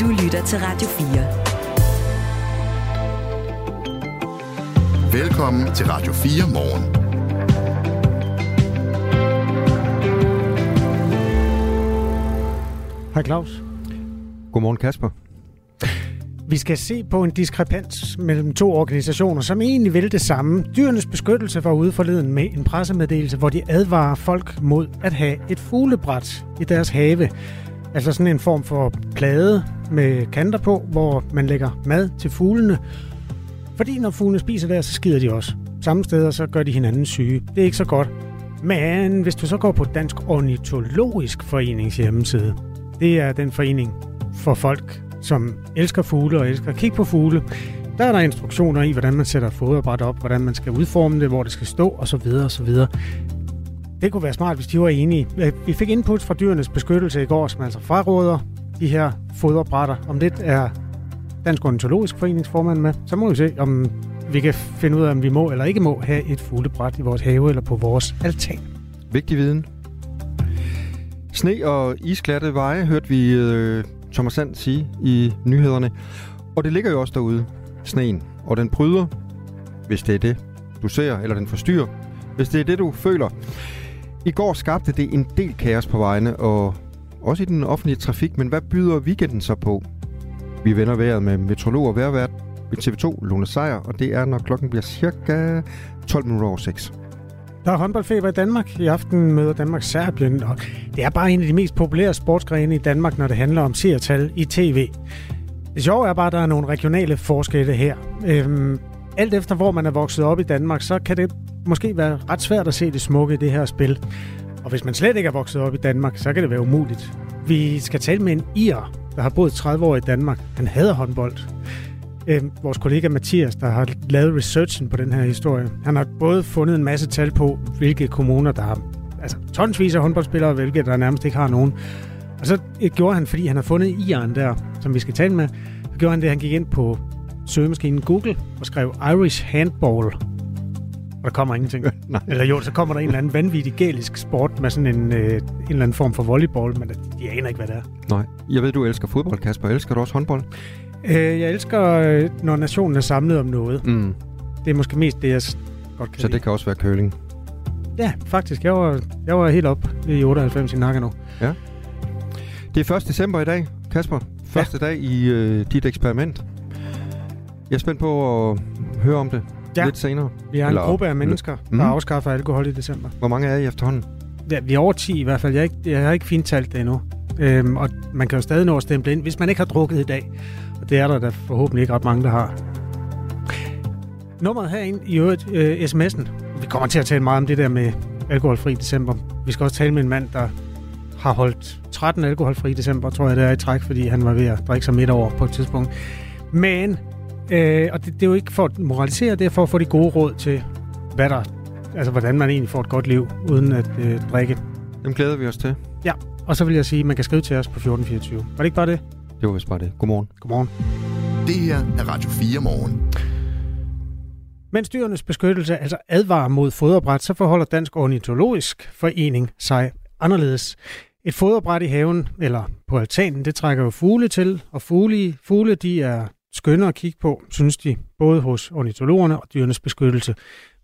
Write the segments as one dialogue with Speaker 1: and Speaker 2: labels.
Speaker 1: Du lytter til Radio
Speaker 2: 4. Velkommen til Radio 4 morgen.
Speaker 3: Hej Claus.
Speaker 4: Godmorgen Kasper.
Speaker 3: Vi skal se på en diskrepans mellem to organisationer, som egentlig vil det samme. Dyrenes beskyttelse var ude forleden med en pressemeddelelse, hvor de advarer folk mod at have et fuglebræt i deres have. Altså sådan en form for plade med kanter på, hvor man lægger mad til fuglene. Fordi når fuglene spiser der, så skider de også. Samme steder, så gør de hinanden syge. Det er ikke så godt. Men hvis du så går på Dansk Ornitologisk Forenings hjemmeside, det er den forening for folk, som elsker fugle og elsker at kigge på fugle. Der er der instruktioner i, hvordan man sætter foderbræt op, hvordan man skal udforme det, hvor det skal stå osv. osv. Det kunne være smart, hvis de var enige. Øh, vi fik input fra dyrenes beskyttelse i går, som altså fraråder de her foderbrætter. Om det er Dansk Ornitologisk Foreningsformand med, så må vi se, om vi kan finde ud af, om vi må eller ikke må have et fuglebræt i vores have eller på vores altan.
Speaker 4: Vigtig viden. Sne og isglatte veje, hørte vi øh, Thomas Sand sige i nyhederne. Og det ligger jo også derude, sneen. Og den bryder, hvis det er det, du ser, eller den forstyrrer, hvis det er det, du føler. I går skabte det en del kaos på vejene, og også i den offentlige trafik, men hvad byder weekenden så på? Vi vender vejret med metrolog og vejrvært ved TV2, Lone Sejer, og det er, når klokken bliver cirka 12 minutter over 6.
Speaker 3: Der er håndboldfeber i Danmark. I aften møder Danmark Serbien, og det er bare en af de mest populære sportsgrene i Danmark, når det handler om seertal i tv. Det sjove er bare, at der er nogle regionale forskelle her. Øhm, alt efter hvor man er vokset op i Danmark, så kan det måske være ret svært at se det smukke i det her spil. Og hvis man slet ikke er vokset op i Danmark, så kan det være umuligt. Vi skal tale med en ir, der har boet 30 år i Danmark. Han hader håndbold øh, vores kollega Mathias, der har lavet researchen på den her historie. Han har både fundet en masse tal på, hvilke kommuner, der har altså, tonsvis af håndboldspillere, og hvilke der nærmest ikke har nogen. Og så øh, gjorde han, fordi han har fundet IR'en der, som vi skal tale med, så gjorde han det, han gik ind på søgemaskinen Google og skrev Irish Handball. Der kommer ingenting. Nej. Eller jo, så kommer der en eller anden vanvittig gælisk sport med sådan en, øh, en eller anden form for volleyball, men jeg aner ikke, hvad det er.
Speaker 4: Nej. Jeg ved, du elsker fodbold, Kasper. Elsker du også håndbold?
Speaker 3: Øh, jeg elsker, øh, når nationen er samlet om noget. Mm. Det er måske mest det, jeg godt kan
Speaker 4: Så det kan også være køling?
Speaker 3: Ja, faktisk. Jeg var, jeg var helt op i 98 i nu.
Speaker 4: Ja. Det er 1. december i dag, Kasper. Første ja. dag i øh, dit eksperiment. Jeg er spændt på at høre om det ja. lidt senere.
Speaker 3: Vi er en Eller, gruppe af mennesker, mm. der afskaffer alkohol i december.
Speaker 4: Hvor mange er I efterhånden?
Speaker 3: Ja, vi er over 10 i hvert fald. Jeg ikke, jeg har ikke fintalt det endnu. Øhm, og man kan jo stadig nå at stemme ind, hvis man ikke har drukket i dag. Og det er der da forhåbentlig ikke ret mange, der har. Nummeret herinde i øvrigt, øh, sms'en. Vi kommer til at tale meget om det der med alkoholfri december. Vi skal også tale med en mand, der har holdt 13 alkoholfri december, tror jeg, det er i træk, fordi han var ved at drikke sig midt over på et tidspunkt. Men, øh, og det, det er jo ikke for at moralisere, det er for at få de gode råd til, hvad der, altså hvordan man egentlig får et godt liv, uden at øh, drikke.
Speaker 4: Dem glæder vi os til.
Speaker 3: Ja, og så vil jeg sige, at man kan skrive til os på 1424. Var det ikke bare det?
Speaker 4: Det var vist bare det. Godmorgen.
Speaker 3: Godmorgen.
Speaker 2: Det her er Radio 4 morgen.
Speaker 3: Mens dyrenes beskyttelse altså advarer mod foderbræt, så forholder Dansk Ornitologisk Forening sig anderledes. Et foderbræt i haven eller på altanen, det trækker jo fugle til, og fugle, fugle de er skønne at kigge på, synes de, både hos ornitologerne og dyrenes beskyttelse.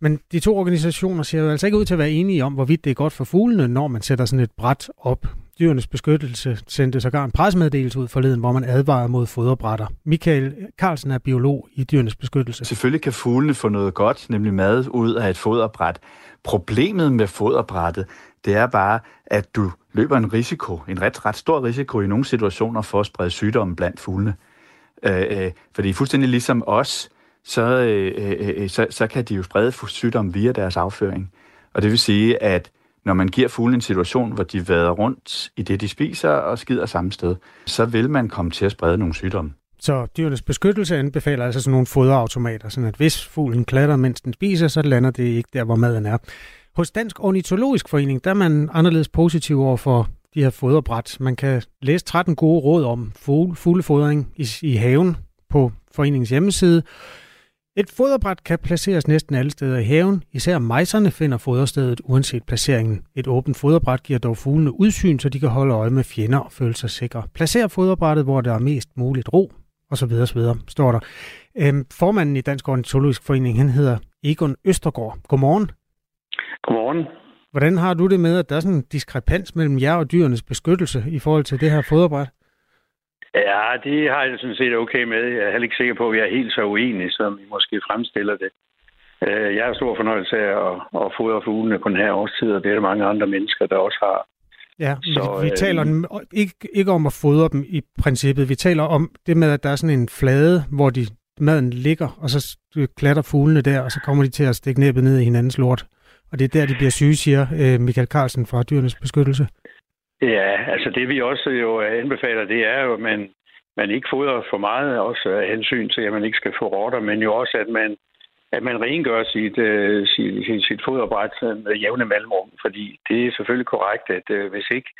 Speaker 3: Men de to organisationer ser jo altså ikke ud til at være enige om, hvorvidt det er godt for fuglene, når man sætter sådan et bræt op dyrenes beskyttelse sendte sågar en pressemeddelelse ud forleden, hvor man advarer mod foderbrætter. Michael Carlsen er biolog i dyrenes beskyttelse.
Speaker 5: Selvfølgelig kan fuglene få noget godt, nemlig mad, ud af et foderbræt. Problemet med foderbrættet, det er bare, at du løber en risiko, en ret, ret stor risiko i nogle situationer for at sprede sygdomme blandt fuglene. Øh, øh, fordi fuldstændig ligesom os, så, øh, øh, øh så, så kan de jo sprede sygdomme via deres afføring. Og det vil sige, at når man giver fuglene en situation, hvor de vader rundt i det, de spiser og skider samme sted, så vil man komme til at sprede nogle sygdomme.
Speaker 3: Så dyrenes beskyttelse anbefaler altså sådan nogle foderautomater, sådan at hvis fuglen klatter, mens den spiser, så lander det ikke der, hvor maden er. Hos Dansk Ornitologisk Forening, der er man anderledes positiv over for de her foderbræt. Man kan læse 13 gode råd om fugle, fuglefodring i, i haven på foreningens hjemmeside. Et foderbræt kan placeres næsten alle steder i haven. Især mejserne finder foderstedet uanset placeringen. Et åbent foderbræt giver dog fuglene udsyn, så de kan holde øje med fjender og føle sig sikre. Placer foderbrættet, hvor der er mest muligt ro, og så videre, så videre, står der. Øhm, formanden i Dansk Ornitologisk Forening, han hedder Egon Østergaard. Godmorgen.
Speaker 1: Godmorgen.
Speaker 3: Hvordan har du det med, at der er sådan en diskrepans mellem jer og dyrenes beskyttelse i forhold til det her foderbræt?
Speaker 1: Ja, det har jeg sådan set okay med. Jeg er heller ikke sikker på, at vi er helt så uenige, som I måske fremstiller det. Øh, jeg har stor fornøjelse af at, at fodre fuglene på den her årstid, og det er der mange andre mennesker, der også har.
Speaker 3: Ja, så, vi, vi øh, taler ikke, ikke om at fodre dem i princippet. Vi taler om det med, at der er sådan en flade, hvor de, maden ligger, og så klatter fuglene der, og så kommer de til at stikke næbbet ned i hinandens lort. Og det er der, de bliver syge, siger øh, Michael Carlsen fra Dyrenes Beskyttelse.
Speaker 1: Ja, altså det vi også jo anbefaler, det er jo, at man, man ikke fodrer for meget, også af hensyn til, at man ikke skal få rotter, men jo også, at man, at man rengør sit, uh, sit, sit foderbræt med jævne mellemrum. Fordi det er selvfølgelig korrekt, at uh, hvis ikke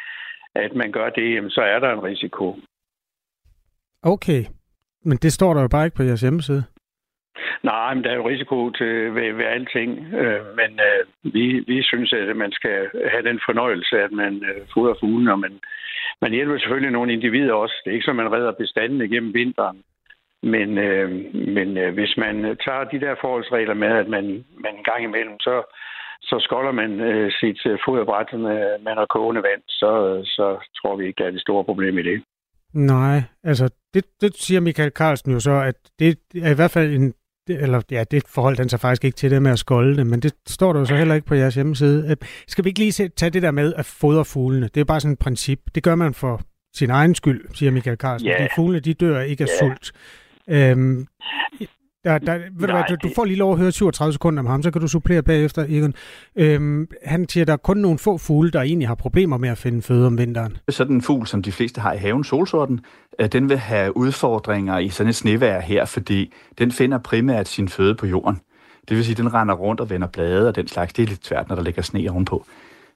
Speaker 1: at man gør det, så er der en risiko.
Speaker 3: Okay, men det står der jo bare ikke på jeres hjemmeside.
Speaker 1: Nej, men der er jo risiko til ved, ved alting. Øh, men øh, vi, vi synes, at man skal have den fornøjelse, at man øh, fodrer fuglene, og man, man hjælper selvfølgelig nogle individer også. Det er ikke så, man redder bestanden igennem vinteren. Men, øh, men øh, hvis man tager de der forholdsregler med, at man, man en gang imellem, så, så skolder man øh, sit øh, foderbræt med, med noget kogende vand, så, så tror vi ikke, der er det store problem i det.
Speaker 3: Nej, altså det, det siger Michael Carlsen jo så, at det er i hvert fald en eller ja, det forholdt han sig faktisk ikke til det med at skolde det, men det står der jo så heller ikke på jeres hjemmeside. Øh, skal vi ikke lige tage det der med at fodre fuglene? Det er bare sådan et princip. Det gør man for sin egen skyld, siger Michael Carlsen. Yeah. De fuglene, de dør ikke af yeah. sult. Øhm, der, der, ved du, hvad, du, du får lige lov at høre 37 sekunder om ham, så kan du supplere bagefter, Egon. Øhm, han siger, at der er kun nogle få fugle, der egentlig har problemer med at finde føde om vinteren.
Speaker 5: Sådan en fugl, som de fleste har i haven, solsorten, øh, den vil have udfordringer i sådan et snevejr her, fordi den finder primært sin føde på jorden. Det vil sige, at den render rundt og vender blade og den slags. Det er lidt svært, når der ligger sne ovenpå.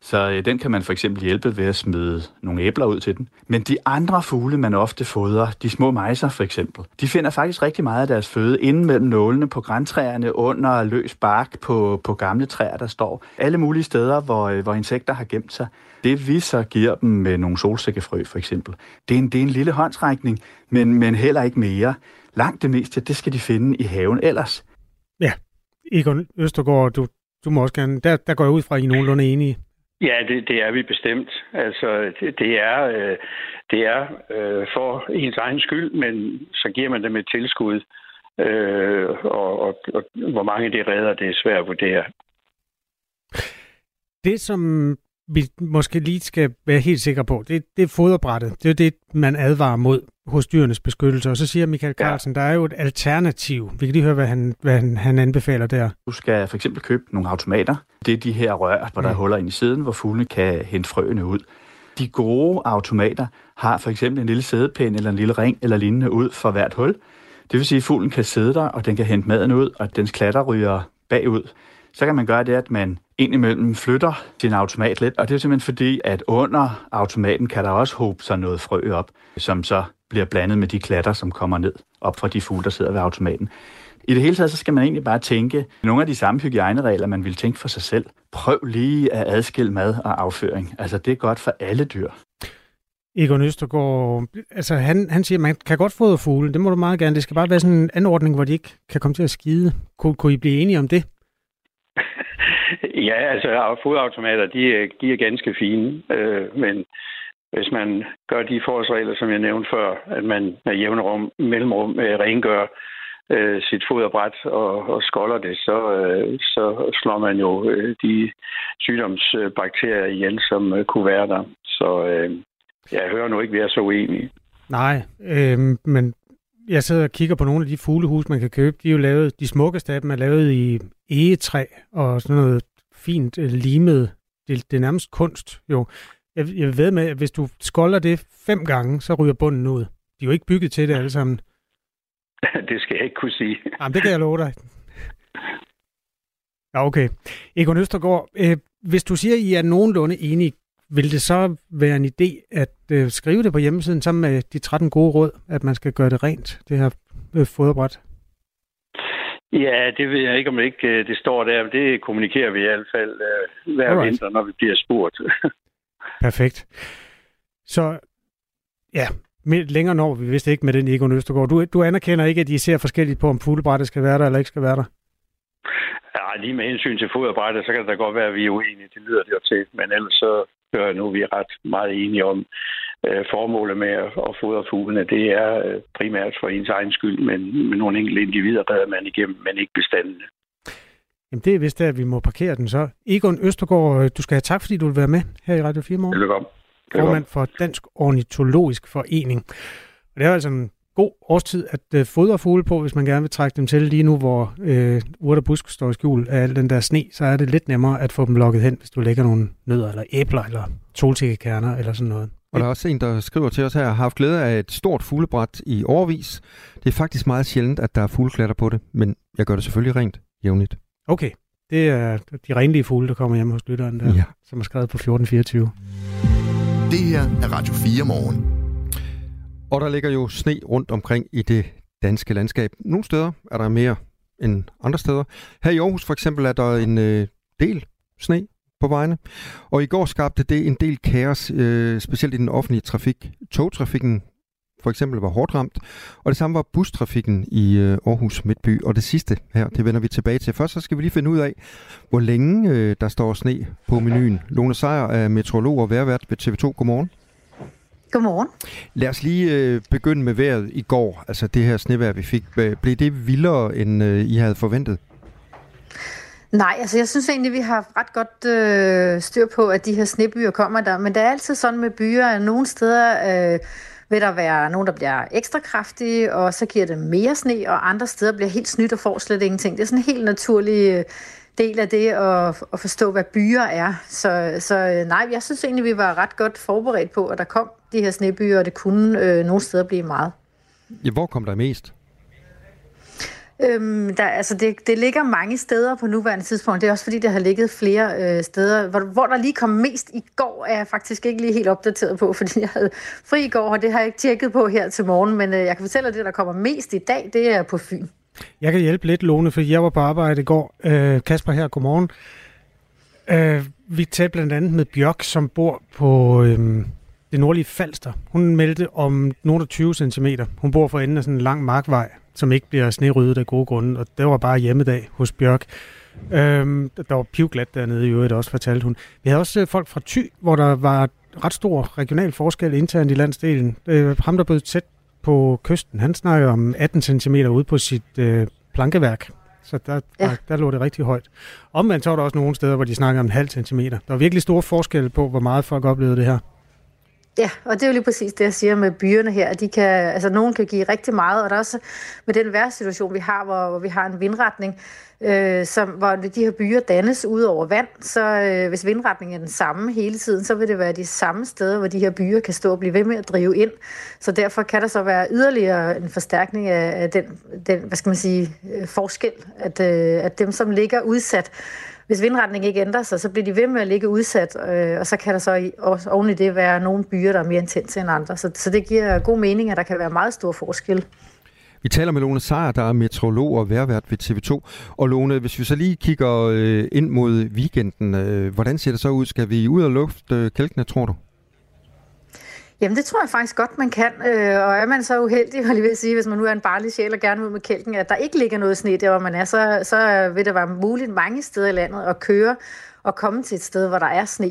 Speaker 5: Så øh, den kan man for eksempel hjælpe ved at smide nogle æbler ud til den. Men de andre fugle, man ofte fodrer, de små mejser for eksempel, de finder faktisk rigtig meget af deres føde inde mellem nålene på græntræerne, under løs bark på, på gamle træer, der står. Alle mulige steder, hvor, øh, hvor insekter har gemt sig. Det vi så giver dem med nogle solsikkefrø for eksempel, det er en, det er en lille håndsrækning, men, men heller ikke mere. Langt det meste, det skal de finde i haven ellers.
Speaker 3: Ja, Egon Østergaard, du, du må også gerne, der, der går jeg ud fra, at I er nogenlunde enige.
Speaker 1: Ja, det, det er vi bestemt. Altså, det, det er, øh, det er øh, for ens egen skyld, men så giver man dem et tilskud. Øh, og, og, og hvor mange det redder, det er svært at vurdere.
Speaker 3: Det, som vi måske lige skal være helt sikre på, det, det er foderbrættet. Det er det, man advarer mod hos dyrenes beskyttelse. Og så siger Michael Carlsen, ja. der er jo et alternativ. Vi kan lige høre, hvad han, hvad han, han anbefaler der.
Speaker 5: Du skal for eksempel købe nogle automater. Det er de her rør, hvor der er huller ind i siden, hvor fuglene kan hente frøene ud. De gode automater har for eksempel en lille sædepind eller en lille ring eller lignende ud for hvert hul. Det vil sige, at fuglen kan sidde der, og den kan hente maden ud, og dens klatter ryger bagud så kan man gøre det, at man indimellem flytter sin automat lidt, og det er simpelthen fordi, at under automaten kan der også håbe sig noget frø op, som så bliver blandet med de klatter, som kommer ned op fra de fugle, der sidder ved automaten. I det hele taget, så skal man egentlig bare tænke nogle af de samme hygiejneregler, man vil tænke for sig selv. Prøv lige at adskille mad og afføring. Altså, det er godt for alle dyr.
Speaker 3: Egon Østergaard, altså han, han siger, man kan godt fodre fugle, det må du meget gerne. Det skal bare være sådan en anordning, hvor de ikke kan komme til at skide. Kun, kunne I blive enige om det?
Speaker 1: Ja, altså fodautomater, de, øh, de er ganske fine, øh, men hvis man gør de forholdsregler, som jeg nævnte før, at man med jævne rum, mellemrum øh, rengør øh, sit foderbræt og, og skolder det, så, øh, så slår man jo øh, de sygdomsbakterier ihjel, som øh, kunne være der. Så øh, jeg hører nu ikke, at vi er så uenige.
Speaker 3: Nej, øh, men jeg sidder og kigger på nogle af de fuglehus, man kan købe. De er jo lavet, de smukkeste af dem er lavet i egetræ og sådan noget fint øh, limet. Det, det er nærmest kunst, jo. Jeg, jeg ved med, at hvis du skolder det fem gange, så ryger bunden ud. De er jo ikke bygget til det alle sammen.
Speaker 1: Det skal jeg ikke kunne sige.
Speaker 3: Jamen, det kan jeg love dig. Ja, okay. Egon Østergaard, øh, hvis du siger, at I er nogenlunde enige, vil det så være en idé at øh, skrive det på hjemmesiden sammen med de 13 gode råd, at man skal gøre det rent, det her øh, foderbræt?
Speaker 1: Ja, det ved jeg ikke, om ikke øh, det står der. Det kommunikerer vi i hvert fald uh, hver
Speaker 3: Alright.
Speaker 1: vinter, når vi bliver spurgt.
Speaker 3: Perfekt. Så ja, længere når vi vist ikke med den Egon Østergaard. Du, du anerkender ikke, at I ser forskelligt på, om fuglebrættet skal være der eller ikke skal være der?
Speaker 1: ja, lige med hensyn til foderbrættet, så kan det da godt være, at vi er uenige. Det lyder det jo til. Men ellers så jeg nu, vi er ret meget enige om uh, formålet med at, at fodre fuglene. Det er uh, primært for ens egen skyld, men med nogle enkelte individer redder man igennem, men ikke bestandene.
Speaker 3: Jamen det er vist der, at vi må parkere den så. Egon Østergaard, øh, du skal have tak, fordi du vil være med her i Radio 4 morgen.
Speaker 1: Velkommen. Velkommen.
Speaker 3: formand for Dansk Ornitologisk Forening. Og det er altså en god årstid at øh, fodre fugle på, hvis man gerne vil trække dem til lige nu, hvor øh, urt og busk står i skjul af al den der sne, så er det lidt nemmere at få dem lukket hen, hvis du lægger nogle nødder eller æbler eller solsikkekerner eller sådan noget.
Speaker 4: Og der er også en, der skriver til os her, har haft glæde af et stort fuglebræt i årvis. Det er faktisk meget sjældent, at der er fugleklatter på det, men jeg gør det selvfølgelig rent jævnligt.
Speaker 3: Okay, det er de renlige fugle, der kommer hjem hos lytteren der,
Speaker 4: Ja.
Speaker 3: som er skrevet på 1424.
Speaker 2: Det her er Radio 4 morgen.
Speaker 4: Og der ligger jo sne rundt omkring i det danske landskab. Nogle steder er der mere end andre steder. Her i Aarhus for eksempel er der en øh, del sne på vejene. Og i går skabte det en del kaos, øh, specielt i den offentlige trafik. Togtrafikken for eksempel var hårdt ramt, og det samme var bustrafikken i øh, Aarhus Midtby. Og det sidste her, det vender vi tilbage til. Først så skal vi lige finde ud af, hvor længe øh, der står sne på menuen. Lone Sejer er meteorolog og værvært ved TV2. Godmorgen.
Speaker 6: Godmorgen.
Speaker 4: Lad os lige øh, begynde med vejret i går. Altså det her snevejr, vi fik. Blev det vildere, end øh, I havde forventet?
Speaker 6: Nej, altså jeg synes egentlig, vi har ret godt øh, styr på, at de her snebyer kommer der. Men det er altid sådan med byer, at nogle steder øh, vil der være nogen, der bliver ekstra kraftige, og så giver det mere sne, og andre steder bliver helt snydt og får slet ingenting. Det er sådan en helt naturlig øh, del af det at, at forstå, hvad byer er. Så, så øh, nej, jeg synes egentlig, vi var ret godt forberedt på, at der kom de her snebyer, og det kunne øh, nogle steder blive meget.
Speaker 4: Ja, hvor kom der mest?
Speaker 6: Øhm, der, altså det, det ligger mange steder på nuværende tidspunkt. Det er også fordi, det har ligget flere øh, steder. Hvor, hvor der lige kom mest i går, er jeg faktisk ikke lige helt opdateret på, fordi jeg havde fri i går, og det har jeg ikke tjekket på her til morgen. Men øh, jeg kan fortælle, at det, der kommer mest i dag, det er på Fyn.
Speaker 3: Jeg kan hjælpe lidt, Lone, for jeg var på arbejde i går. Øh, Kasper her, godmorgen. Øh, vi talte blandt andet med Bjørk, som bor på øh, det nordlige Falster. Hun meldte om nogle 20 cm. Hun bor for enden af sådan en lang markvej, som ikke bliver sneryddet af gode grunde, og det var bare hjemmedag hos Bjørk. Øh, der var pivglat dernede i øvrigt også, fortalte hun. Vi havde også øh, folk fra Thy, hvor der var ret stor regional forskel internt i landsdelen. Øh, ham, der blev tæt på kysten, han snakker om 18 cm ude på sit øh, plankeværk. Så der, ja.
Speaker 6: Ja.
Speaker 3: der, der lå det rigtig højt. Omvendt så var der også nogle steder, hvor de snakker om en halv centimeter. Der var virkelig store forskelle på, hvor meget folk oplevede det her.
Speaker 6: Ja, og det er jo lige præcis det, jeg siger med byerne her. De kan, altså, nogen kan give rigtig meget, og der er også med den vejrsituation, vi har, hvor, hvor vi har en vindretning, øh, som, hvor de her byer dannes ud over vand, så øh, hvis vindretningen er den samme hele tiden, så vil det være de samme steder, hvor de her byer kan stå og blive ved med at drive ind. Så derfor kan der så være yderligere en forstærkning af, af den, den, hvad skal man sige, øh, forskel, at, øh, at dem, som ligger udsat, hvis vindretningen ikke ændrer sig, så bliver de ved med at ligge udsat, øh, og så kan der så også oven i det være nogle byer, der er mere intense end andre. Så, så det giver god mening, at der kan være meget stor forskel.
Speaker 4: Vi taler med Lone Sejer, der er meteorolog og værvært ved TV2. Og Lone, hvis vi så lige kigger øh, ind mod weekenden, øh, hvordan ser det så ud? Skal vi ud og lufte øh, kælkene, tror du?
Speaker 6: Jamen det tror jeg faktisk godt, man kan. Øh, og er man så uheldig, vil jeg ved at sige, hvis man nu er en barlig sjæl og gerne vil ud med kælken, at der ikke ligger noget sne der, hvor man er, så, så vil det være muligt mange steder i landet at køre og komme til et sted, hvor der er sne.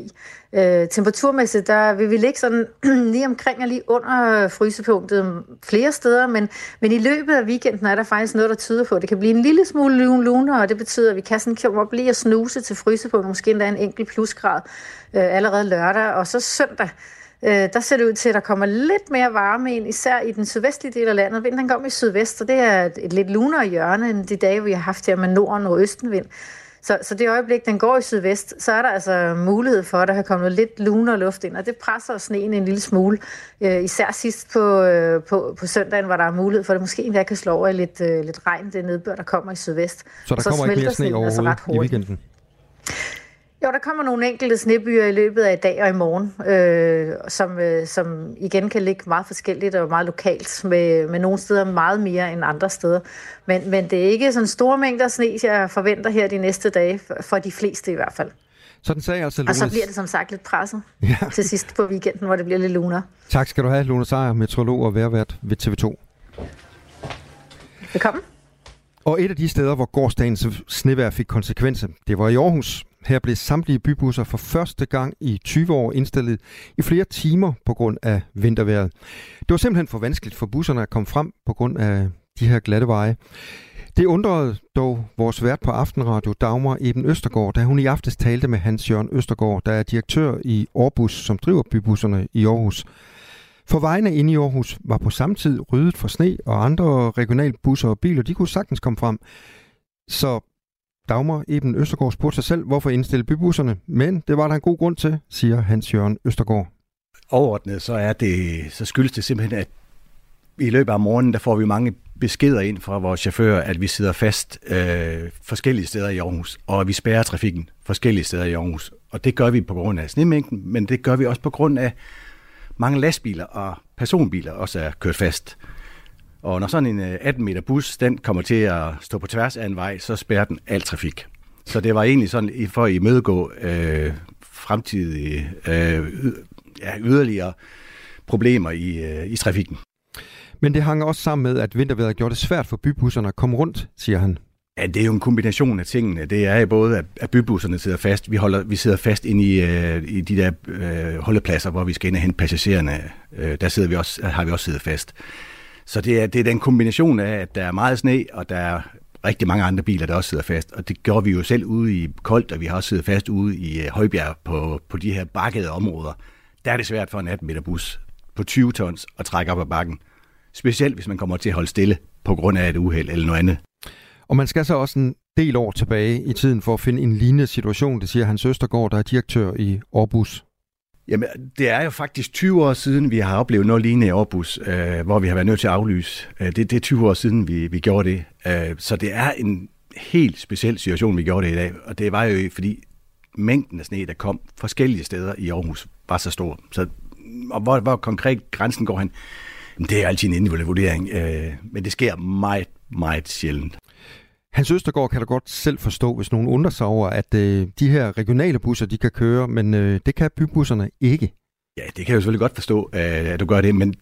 Speaker 6: Øh, temperaturmæssigt, der vil vi ligge sådan lige omkring og lige under frysepunktet flere steder, men, men i løbet af weekenden er der faktisk noget, der tyder på, at det kan blive en lille smule lun lunere, og det betyder, at vi kan sådan komme op lige og snuse til frysepunktet, måske endda en enkelt plusgrad øh, allerede lørdag, og så søndag, Øh, der ser det ud til, at der kommer lidt mere varme ind, især i den sydvestlige del af landet. Vinden den kommer i sydvest, og det er et, et lidt lunere hjørne end de dage, vi har haft her med nord- og nordøstenvind. Så, så det øjeblik, den går i sydvest, så er der altså mulighed for, at der kan komme noget lidt lunere luft ind, og det presser sneen en lille smule. Øh, især sidst på, øh, på, på søndagen, hvor der er mulighed for, at det måske endda kan slå over i lidt, øh, lidt regn, det nedbør, der kommer i sydvest.
Speaker 4: Så der
Speaker 6: så
Speaker 4: kommer ikke mere sne
Speaker 6: altså
Speaker 4: overhovedet
Speaker 6: ret
Speaker 4: i weekenden?
Speaker 6: Jo, der kommer nogle enkelte snebyer i løbet af i dag og i morgen, øh, som, øh, som igen kan ligge meget forskelligt og meget lokalt, med, med nogle steder meget mere end andre steder. Men, men det er ikke sådan store mængder sne, jeg forventer her de næste dage, for de fleste i hvert fald.
Speaker 4: Sådan sagde altså
Speaker 6: Lone... Og så bliver det som sagt lidt presset ja. til sidst på weekenden, hvor det bliver lidt luner.
Speaker 4: Tak skal du have, Lone Sejer, meteorolog og værvært ved TV2.
Speaker 6: Velkommen.
Speaker 4: Og et af de steder, hvor gårdsdagens snevær fik konsekvenser, det var i Aarhus. Her blev samtlige bybusser for første gang i 20 år indstillet i flere timer på grund af vintervejret. Det var simpelthen for vanskeligt for busserne at komme frem på grund af de her glatte veje. Det undrede dog vores vært på Aftenradio, Dagmar Eben Østergaard, da hun i aftes talte med Hans Jørgen Østergaard, der er direktør i Aarhus, som driver bybusserne i Aarhus. For vejene inde i Aarhus var på samme tid ryddet for sne, og andre regionalbusser og biler, de kunne sagtens komme frem. Så Dagmar Eben Østergaard spurgte sig selv, hvorfor indstille bybusserne, men det var der en god grund til, siger Hans Jørgen Østergaard.
Speaker 7: Overordnet så, er det, så skyldes det simpelthen, at i løbet af morgenen, der får vi mange beskeder ind fra vores chauffører, at vi sidder fast øh, forskellige steder i Aarhus, og at vi spærrer trafikken forskellige steder i Aarhus. Og det gør vi på grund af snemængden, men det gør vi også på grund af mange lastbiler og personbiler også er kørt fast. Og når sådan en 18 øh, meter bus, den kommer til at stå på tværs af en vej, så spærrer den al trafik. Så det var egentlig sådan for at imødegå øh, fremtidige øh, ja, yderligere problemer i, øh, i trafikken.
Speaker 4: Men det hang også sammen med, at vintervejret gjorde det svært for bybusserne at komme rundt, siger han.
Speaker 7: Ja, det er jo en kombination af tingene. Det er både, at bybusserne sidder fast. Vi, holder, vi sidder fast inde i, øh, i de der øh, holdepladser, hvor vi skal ind og hente passagererne. Øh, der sidder vi også, har vi også siddet fast. Så det er, det er den kombination af, at der er meget sne, og der er rigtig mange andre biler, der også sidder fast. Og det gjorde vi jo selv ude i Koldt, og vi har også siddet fast ude i øh, Højbjerg på, på de her bakkede områder. Der er det svært for en 18 meter bus på 20 tons at trække op ad bakken. Specielt hvis man kommer til at holde stille på grund af et uheld eller noget andet.
Speaker 4: Og man skal så også en del år tilbage i tiden for at finde en lignende situation, det siger Hans Østergaard, der er direktør i Orbus.
Speaker 7: Jamen, det er jo faktisk 20 år siden, vi har oplevet noget lignende i Aarhus, øh, hvor vi har været nødt til at aflyse. Øh, det, det er 20 år siden, vi, vi gjorde det. Øh, så det er en helt speciel situation, vi gjorde det i dag. Og det var jo fordi mængden af sne, der kom forskellige steder i Aarhus, var så stor. Så, og hvor, hvor konkret grænsen går hen, det er altid en individuel vurdering. Øh, men det sker meget, meget sjældent.
Speaker 4: Hans Østergaard kan da godt selv forstå, hvis nogen undrer sig over, at øh, de her regionale busser, de kan køre, men øh, det kan bybusserne ikke.
Speaker 7: Ja, det kan jeg jo selvfølgelig godt forstå, øh, at du gør det, men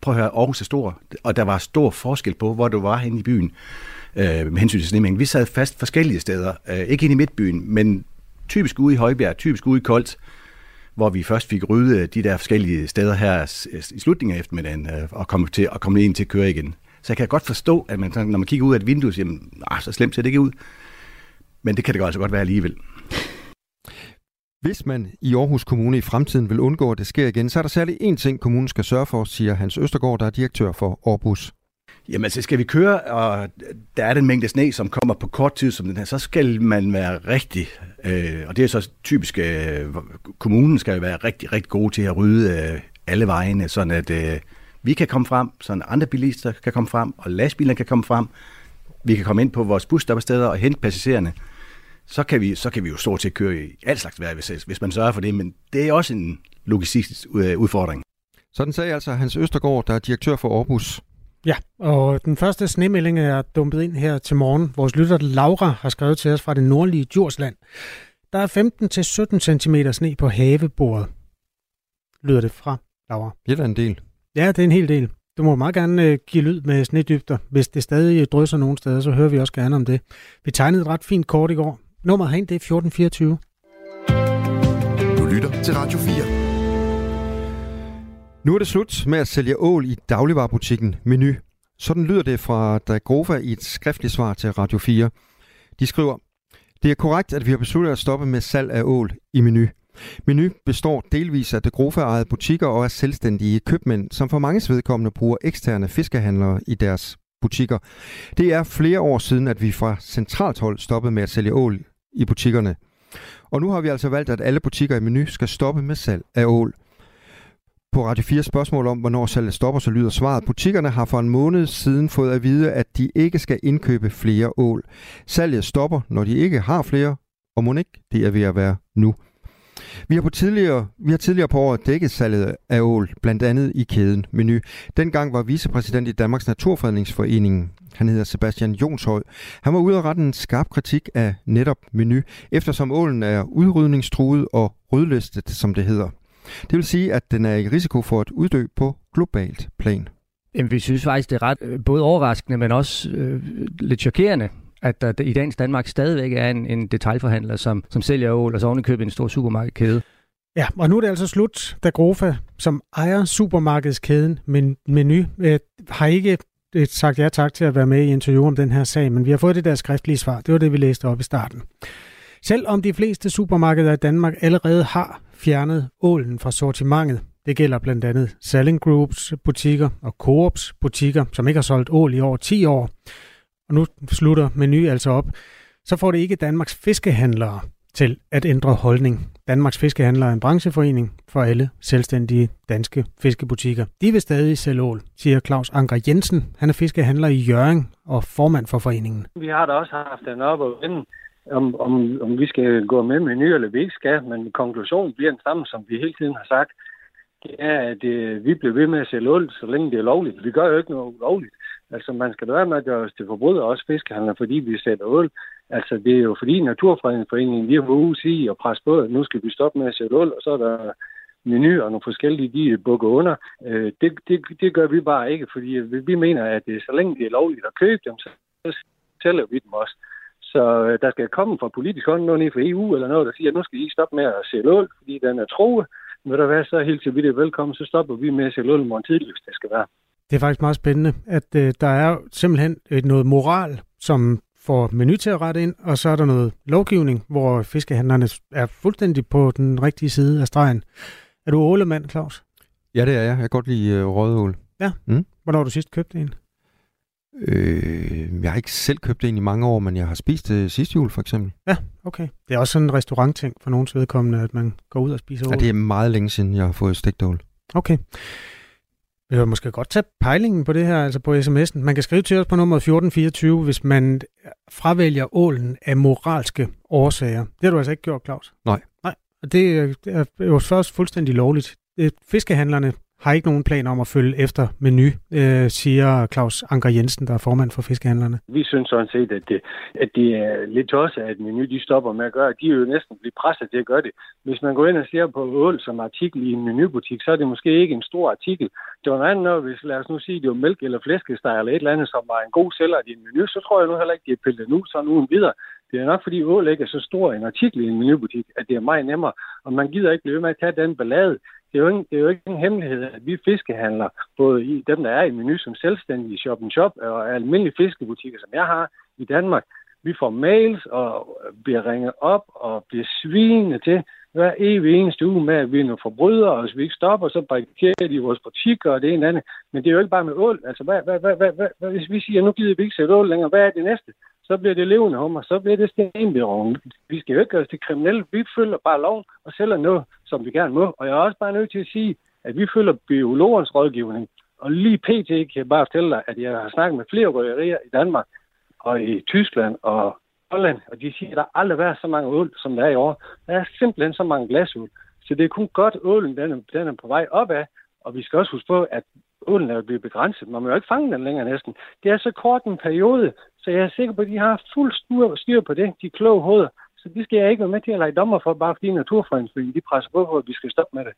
Speaker 7: prøv at høre, Aarhus er stor, og der var stor forskel på, hvor du var henne i byen øh, med hensyn til snemængden. Vi sad fast forskellige steder, øh, ikke inde i midtbyen, men typisk ude i Højbjerg, typisk ude i Koldt, hvor vi først fik ryddet de der forskellige steder her i slutningen af eftermiddagen, øh, og komme, til, og komme ind til at køre igen. Så jeg kan godt forstå, at man, når man kigger ud af et vindue, siger, nah, så slemt ser det ikke ud. Men det kan det altså godt være alligevel.
Speaker 4: Hvis man i Aarhus Kommune i fremtiden vil undgå, at det sker igen, så er der særlig én ting, kommunen skal sørge for, siger Hans Østergaard, der er direktør for Aarhus.
Speaker 7: Jamen, så skal vi køre, og der er den mængde sne, som kommer på kort tid som den her, så skal man være rigtig, øh, og det er så typisk, øh, kommunen skal være rigtig, rigtig god til at rydde øh, alle vejene, sådan at øh, vi kan komme frem, så andre bilister kan komme frem, og lastbilerne kan komme frem. Vi kan komme ind på vores busstoppesteder og hente passagererne. Så kan vi, så kan vi jo stort set køre i alt slags vejr, hvis, hvis man sørger for det, men det er også en logistisk udfordring.
Speaker 4: Sådan sagde altså Hans Østergaard, der er direktør for Aarhus.
Speaker 3: Ja, og den første snemelding er dumpet ind her til morgen. Vores lytter Laura har skrevet til os fra det nordlige Djursland. Der er 15-17 cm sne på havebordet, lyder det fra Laura.
Speaker 4: Det er en del.
Speaker 3: Ja, det er en hel del. Du må meget gerne øh, give lyd med snedybder. Hvis det stadig øh, drysser nogen steder, så hører vi også gerne om det. Vi tegnede et ret fint kort i går. Nummeret herind, det er 1424.
Speaker 2: Du lytter til Radio 4.
Speaker 4: Nu er det slut med at sælge ål i dagligvarerbutikken Menu. Sådan lyder det fra Dagrova i et skriftligt svar til Radio 4. De skriver, det er korrekt, at vi har besluttet at stoppe med salg af ål i Menu. Menu består delvis af det ejede butikker og af selvstændige købmænd, som for mange vedkommende bruger eksterne fiskehandlere i deres butikker. Det er flere år siden, at vi fra centralt hold stoppede med at sælge ål i butikkerne. Og nu har vi altså valgt, at alle butikker i Menu skal stoppe med salg af ål. På Radio 4 spørgsmål om, hvornår salget stopper, så lyder svaret, butikkerne har for en måned siden fået at vide, at de ikke skal indkøbe flere ål. Salget stopper, når de ikke har flere og må ikke det er ved at være nu. Vi har, på tidligere, vi har tidligere på året dækket salget af ål, blandt andet i kæden Menu. Dengang var vicepræsident i Danmarks Naturfredningsforening, han hedder Sebastian Jonshøj. Han var ude at rette en skarp kritik af netop Menu, eftersom ålen er udrydningstruet og rødlistet, som det hedder. Det vil sige, at den er i risiko for at uddø på globalt plan.
Speaker 8: Jamen, vi synes faktisk, det er ret øh, både overraskende, men også øh, lidt chokerende, at der i dagens Danmark stadigvæk er en, en detaljforhandler, som, som sælger ål, og så ovenikøbet en stor supermarkedkæde.
Speaker 3: Ja, og nu er det altså slut, da Grofa, som ejer supermarkedskæden men Menu, øh, har ikke øh, sagt ja tak til at være med i interview om den her sag, men vi har fået det der skriftlige svar. Det var det, vi læste op i starten. Selvom de fleste supermarkeder i Danmark allerede har fjernet ålen fra sortimentet, det gælder blandt andet Selling Groups butikker og Coops butikker, som ikke har solgt ål i over 10 år, og nu slutter Menu altså op, så får det ikke Danmarks fiskehandlere til at ændre holdning. Danmarks Fiskehandlere er en brancheforening for alle selvstændige danske fiskebutikker. De vil stadig sælge ål, siger Claus Anker Jensen. Han er fiskehandler i Jørgen og formand for foreningen.
Speaker 9: Vi har da også haft den op og vende, om, om, om vi skal gå med menu eller vi ikke skal, men konklusionen bliver den samme, som vi hele tiden har sagt. Det er, at øh, vi bliver ved med at sælge ål, så længe det er lovligt. Vi gør jo ikke noget ulovligt. Altså, man skal da være med at gøre os til forbrydere, også fiskehandler, fordi vi sætter ål. Altså, det er jo fordi Naturfredningsforeningen, vi har været sige og presse på, at nu skal vi stoppe med at sætte ål, og så er der menu og nogle forskellige, de bukker under. Øh, det, det, det gør vi bare ikke, fordi vi, vi mener, at så længe det er lovligt at købe dem, så sælger vi dem også. Så øh, der skal komme fra politisk hånd noget fra EU eller noget, der siger, at nu skal I stoppe med at sælge ål, fordi den er troet. Ved du hvad, så helt til vi det velkommen, så stopper vi med at sælge ål morgen tidligst, det skal være.
Speaker 3: Det er faktisk meget spændende, at øh, der er simpelthen et, noget moral, som får menu til at rette ind, og så er der noget lovgivning, hvor fiskehandlerne er fuldstændig på den rigtige side af stregen. Er du ålemand, Claus?
Speaker 4: Ja, det er jeg. Jeg kan godt lide øh, rødål.
Speaker 3: Ja. Mm. Hvornår har du sidst købt en?
Speaker 4: Øh, jeg har ikke selv købt en i mange år, men jeg har spist det sidste jul, for eksempel.
Speaker 3: Ja, okay. Det er også sådan en restaurantting for nogens vedkommende, at man går ud og spiser ål.
Speaker 4: Ja, det er meget længe siden, jeg har fået stegt ål.
Speaker 3: Okay. Vi vil måske godt tage pejlingen på det her, altså på sms'en. Man kan skrive til os på nummer 1424, hvis man fravælger ålen af moralske årsager. Det har du altså ikke gjort, Claus?
Speaker 4: Nej.
Speaker 3: Nej, og det er jo først fuldstændig lovligt. Fiskehandlerne har ikke nogen plan om at følge efter menu, øh, siger Claus Anker Jensen, der er formand for fiskehandlerne.
Speaker 9: Vi synes sådan set, at det, at det er lidt tosset, at menu de stopper med at gøre. De er jo næsten blive presset til at gøre det. Hvis man går ind og ser på ål som artikel i en menubutik, så er det måske ikke en stor artikel. Det var noget andet, når hvis lad os nu sige, det var mælk eller flæskesteg eller et eller andet, som var en god sælger i en menu, så tror jeg nu heller ikke, de har pillet nu, så uden videre. Det er nok, fordi ål ikke er så stor en artikel i en menubutik, at det er meget nemmere, og man gider ikke blive med at tage den ballade det er, jo ikke, det er jo ikke en hemmelighed, at vi fiskehandler, både i dem, der er i menu som selvstændige shop and shop og almindelige fiskebutikker, som jeg har i Danmark, vi får mails og bliver ringet op og bliver svinet til hver evig eneste uge med, at vi er nogle forbrydere, og hvis vi ikke stopper, så barrikerer de vores butikker og det ene andet. Men det er jo ikke bare med ål. Altså, hvad, hvad, hvad, hvad, hvad, hvis vi siger, at nu gider vi ikke sætte ål længere, hvad er det næste? Så bliver det levende hummer, så bliver det stenbiroven. Vi skal jo ikke gøre os til kriminelle. Vi følger bare loven og sælger noget, som vi gerne må. Og jeg er også bare nødt til at sige, at vi følger biologernes rådgivning. Og lige pt. kan jeg bare fortælle dig, at jeg har snakket med flere røgerier i Danmark og i Tyskland og Holland, og de siger, at der aldrig været så mange ål, som der er i år. Der er simpelthen så mange glasål. Så det er kun godt, ålen den er, den er på vej opad, og vi skal også huske på, at ålen er blevet begrænset. Man må jo ikke fange den længere næsten. Det er så kort en periode, så jeg er sikker på, at de har fuld styr på det, de kloge hoveder. Så det skal jeg ikke være med til at lege dommer for, bare fordi Naturfredningsforeningen de presser på, for at vi skal stoppe med det.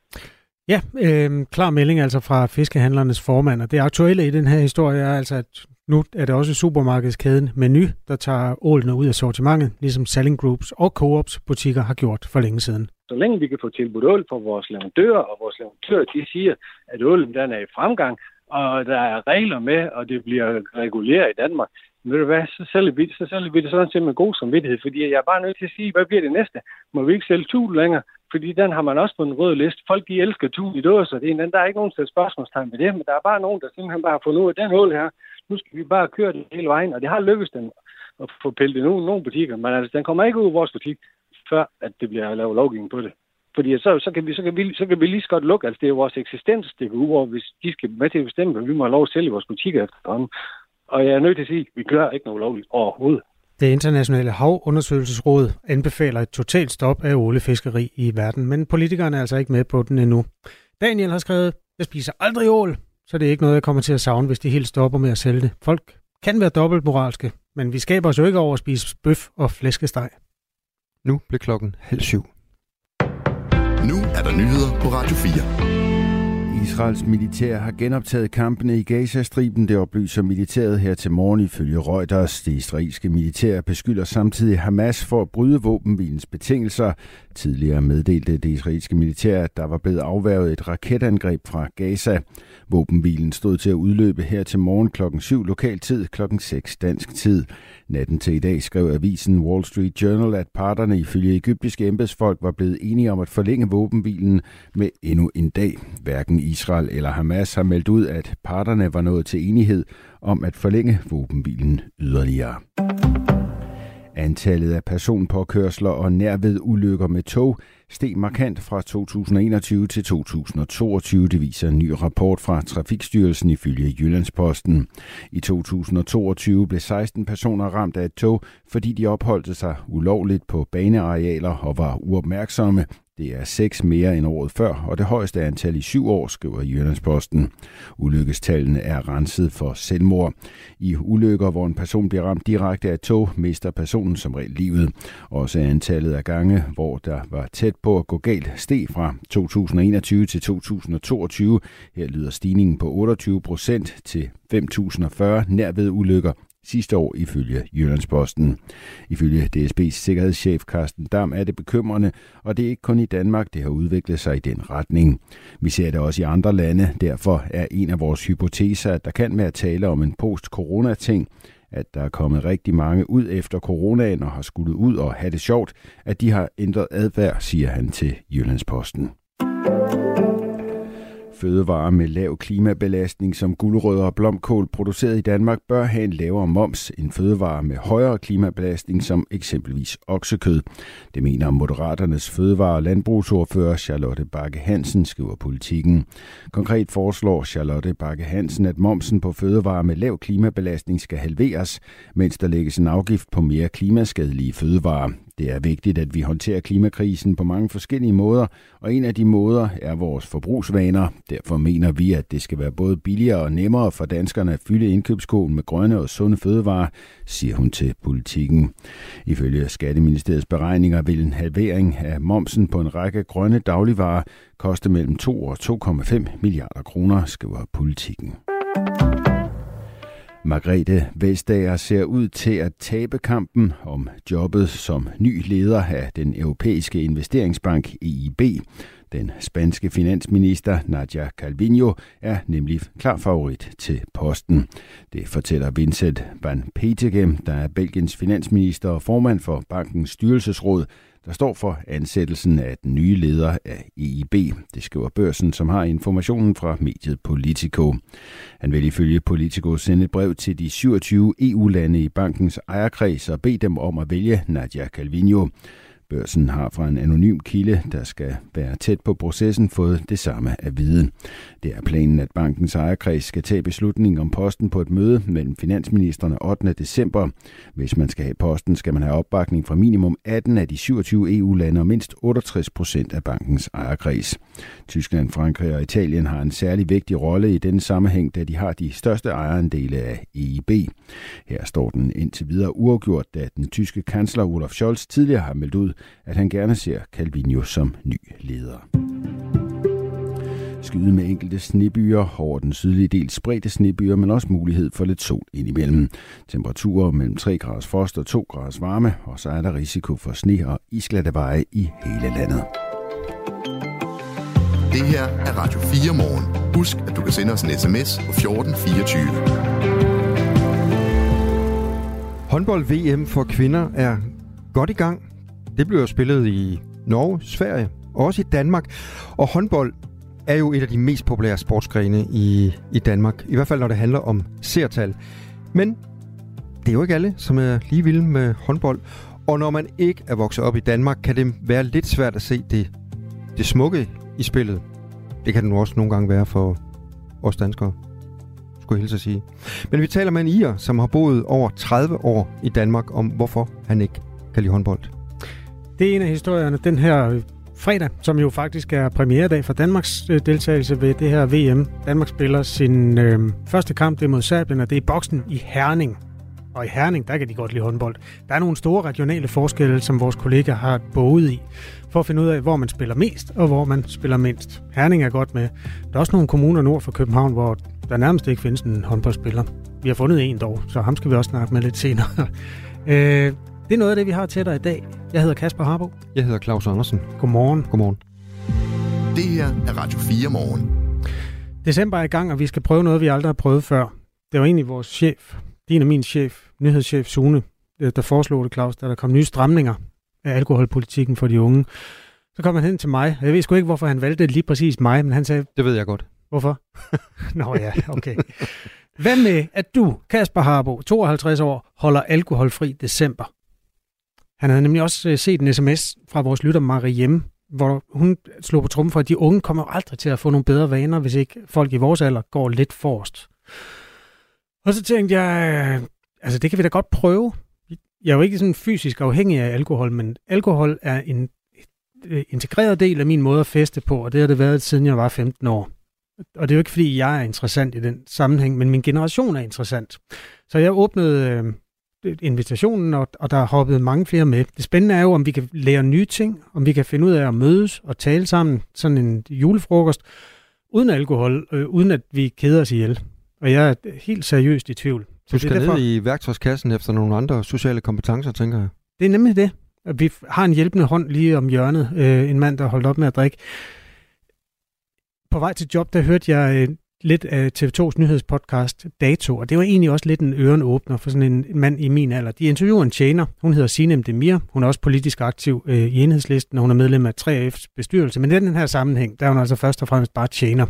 Speaker 3: Ja, øh, klar melding altså fra fiskehandlernes formand, og det aktuelle i den her historie er altså, at nu er det også supermarkedskæden Menu, der tager ålene ud af sortimentet, ligesom Selling Groups og Coops butikker har gjort for længe siden.
Speaker 9: Så længe vi kan få tilbudt ål fra vores leverandører, og vores leverandører de siger, at ålen den er i fremgang, og der er regler med, og det bliver reguleret i Danmark, ved du hvad, så sælger vi, så sælger vi det sådan set med god samvittighed, fordi jeg er bare nødt til at sige, hvad bliver det næste? Må vi ikke sælge tul længere? Fordi den har man også på en rød liste. Folk, de elsker tul i dåser. Det er en, der er ikke nogen til spørgsmålstegn med det, men der er bare nogen, der simpelthen bare har fundet ud af den hul her. Nu skal vi bare køre den hele vejen, og det har lykkedes den at få pillet det nu nogle butikker, men altså, den kommer ikke ud af vores butik, før at det bliver lavet lovgivning på det. Fordi så, så, kan vi, så, kan vi, så kan vi lige så godt lukke. Altså, det er vores eksistens, det går ud over, hvis de skal med til at bestemme, hvad vi må have lov at sælge i vores butikker efterhånden. Og jeg er nødt til at sige, at vi gør ikke noget lovligt overhovedet.
Speaker 3: Det internationale havundersøgelsesråd anbefaler et totalt stop af ålefiskeri i verden, men politikerne er altså ikke med på den endnu. Daniel har skrevet, jeg spiser aldrig ål, så det er ikke noget, jeg kommer til at savne, hvis de helt stopper med at sælge det. Folk kan være dobbeltmoralske, men vi skaber os jo ikke over at spise bøf og flæskesteg.
Speaker 4: Nu bliver klokken halv syv.
Speaker 2: Nu er der nyheder på Radio 4.
Speaker 10: Israels militær har genoptaget kampene i Gazastriben. Det oplyser militæret her til morgen ifølge Reuters. Det israelske militær beskylder samtidig Hamas for at bryde våbenvilens betingelser. Tidligere meddelte det israelske militær, at der var blevet afværget et raketangreb fra Gaza. Våbenhvilen stod til at udløbe her til morgen klokken 7 lokal tid, klokken 6 dansk tid. Natten til i dag skrev avisen Wall Street Journal, at parterne ifølge egyptiske embedsfolk var blevet enige om at forlænge våbenhvilen med endnu en dag. Hverken Israel eller Hamas har meldt ud, at parterne var nået til enighed om at forlænge våbenhvilen yderligere. Antallet af personpåkørsler og nærved ulykker med tog steg markant fra 2021 til 2022, det viser en ny rapport fra Trafikstyrelsen ifølge Jyllandsposten. I 2022 blev 16 personer ramt af et tog, fordi de opholdte sig ulovligt på banearealer og var uopmærksomme. Det er seks mere end året før, og det højeste antal i syv år, skriver Jyllandsposten. Ulykkestallene er renset for selvmord. I ulykker, hvor en person bliver ramt direkte af tog, mister personen som regel livet. Også antallet af gange, hvor der var tæt på at gå galt, steg fra 2021 til 2022. Her lyder stigningen på 28 procent til 5.040 nærved ulykker sidste år ifølge Jyllandsposten. Ifølge DSB's sikkerhedschef Carsten Dam er det bekymrende, og det er ikke kun i Danmark, det har udviklet sig i den retning. Vi ser det også i andre lande, derfor er en af vores hypoteser, at der kan være tale om en post-corona-ting, at der er kommet rigtig mange ud efter coronaen og har skulle ud og have det sjovt, at de har ændret adfærd, siger han til Jyllandsposten. Fødevarer med lav klimabelastning som gulerødder og blomkål produceret i Danmark bør have en lavere moms end fødevarer med højere klimabelastning som eksempelvis oksekød. Det mener Moderaternes fødevare- og landbrugsordfører Charlotte Bakke Hansen, skriver politikken. Konkret foreslår Charlotte Bakke Hansen, at momsen på fødevarer med lav klimabelastning skal halveres, mens der lægges en afgift på mere klimaskadelige fødevarer. Det er vigtigt, at vi håndterer klimakrisen på mange forskellige måder, og en af de måder er vores forbrugsvaner. Derfor mener vi, at det skal være både billigere og nemmere for danskerne at fylde indkøbskolen med grønne og sunde fødevarer, siger hun til politikken. Ifølge Skatteministeriets beregninger vil en halvering af momsen på en række grønne dagligvarer koste mellem 2 og 2,5 milliarder kroner, skriver politikken. Margrethe Vestager ser ud til at tabe kampen om jobbet som ny leder af den europæiske investeringsbank EIB. Den spanske finansminister Nadia Calvino er nemlig klar favorit til posten. Det fortæller Vincent van Petegem, der er Belgiens finansminister og formand for bankens styrelsesråd, der står for ansættelsen af den nye leder af EIB. Det skriver børsen, som har informationen fra mediet Politico. Han vil ifølge Politico sende et brev til de 27 EU-lande i bankens ejerkreds og bede dem om at vælge Nadia Calvino. Børsen har fra en anonym kilde, der skal være tæt på processen, fået det samme at vide. Det er planen, at bankens ejerkreds skal tage beslutning om posten på et møde mellem finansministerne 8. december. Hvis man skal have posten, skal man have opbakning fra minimum 18 af de 27 EU-lande og mindst 68 procent af bankens ejerkreds. Tyskland, Frankrig og Italien har en særlig vigtig rolle i denne sammenhæng, da de har de største ejerandele af EIB. Her står den indtil videre uafgjort, da den tyske kansler Olaf Scholz tidligere har meldt ud, at han gerne ser Calvino som ny leder. Skyde med enkelte snebyer over den sydlige del spredte snebyer, men også mulighed for lidt sol indimellem. Temperaturer mellem 3 graders frost og 2 graders varme, og så er der risiko for sne og isglatte veje i hele landet.
Speaker 2: Det her er Radio 4 morgen. Husk, at du kan sende os en sms på 1424.
Speaker 4: Håndbold-VM for kvinder er godt i gang. Det bliver spillet i Norge, Sverige og også i Danmark. Og håndbold er jo et af de mest populære sportsgrene i, i Danmark. I hvert fald når det handler om seertal. Men det er jo ikke alle, som er lige vilde med håndbold. Og når man ikke er vokset op i Danmark, kan det være lidt svært at se det, det smukke i spillet. Det kan den nu også nogle gange være for os danskere. skulle jeg hilse at sige. Men vi taler med en IR, som har boet over 30 år i Danmark, om hvorfor han ikke kan lide håndbold.
Speaker 3: Det er en af historierne den her fredag, som jo faktisk er premieredag for Danmarks øh, deltagelse ved det her VM. Danmark spiller sin øh, første kamp, det er mod Serbien, og det er boksen i Herning. Og i Herning, der kan de godt lide håndbold. Der er nogle store regionale forskelle, som vores kollegaer har boet i, for at finde ud af, hvor man spiller mest og hvor man spiller mindst. Herning er godt med. Der er også nogle kommuner nord for København, hvor der nærmest ikke findes en håndboldspiller. Vi har fundet en dog, så ham skal vi også snakke med lidt senere. øh, det er noget af det, vi har til dig i dag. Jeg hedder Kasper Harbo.
Speaker 4: Jeg hedder Claus Andersen.
Speaker 3: Godmorgen.
Speaker 4: Godmorgen.
Speaker 2: Det her er Radio 4 morgen.
Speaker 3: December er i gang, og vi skal prøve noget, vi aldrig har prøvet før. Det var egentlig vores chef, din og min chef, nyhedschef Sune, øh, der foreslog det, Claus, da der kom nye stramninger af alkoholpolitikken for de unge. Så kom han hen til mig, jeg ved sgu ikke, hvorfor han valgte lige præcis mig, men han sagde...
Speaker 4: Det ved jeg godt.
Speaker 3: Hvorfor? Nå ja, okay. Hvad med, at du, Kasper Harbo, 52 år, holder alkoholfri december? Han havde nemlig også øh, set en sms fra vores lytter Mariem, hvor hun slog på trummen for, at de unge kommer aldrig til at få nogle bedre vaner, hvis ikke folk i vores alder går lidt forrest. Og så tænkte jeg, øh, altså det kan vi da godt prøve. Jeg er jo ikke sådan fysisk afhængig af alkohol, men alkohol er en øh, integreret del af min måde at feste på, og det har det været siden jeg var 15 år. Og det er jo ikke, fordi jeg er interessant i den sammenhæng, men min generation er interessant. Så jeg åbnede øh, invitationen, og, og der hoppede hoppet mange flere med. Det spændende er jo, om vi kan lære nye ting, om vi kan finde ud af at mødes og tale sammen, sådan en julefrokost, uden alkohol, øh, uden at vi keder os ihjel. Og jeg er helt seriøst i tvivl.
Speaker 4: Så du skal derfor, ned i værktøjskassen efter nogle andre sociale kompetencer, tænker jeg.
Speaker 3: Det er nemlig det. Vi har en hjælpende hånd lige om hjørnet. Øh, en mand, der holdt op med at drikke. På vej til job, der hørte jeg øh, lidt af TV2's nyhedspodcast Dato, og det var egentlig også lidt en ørenåbner for sådan en mand i min alder. De interviewer en tjener, hun hedder Sinem Demir, hun er også politisk aktiv øh, i enhedslisten, og hun er medlem af 3F's bestyrelse, men i den her sammenhæng, der er hun altså først og fremmest bare tjener.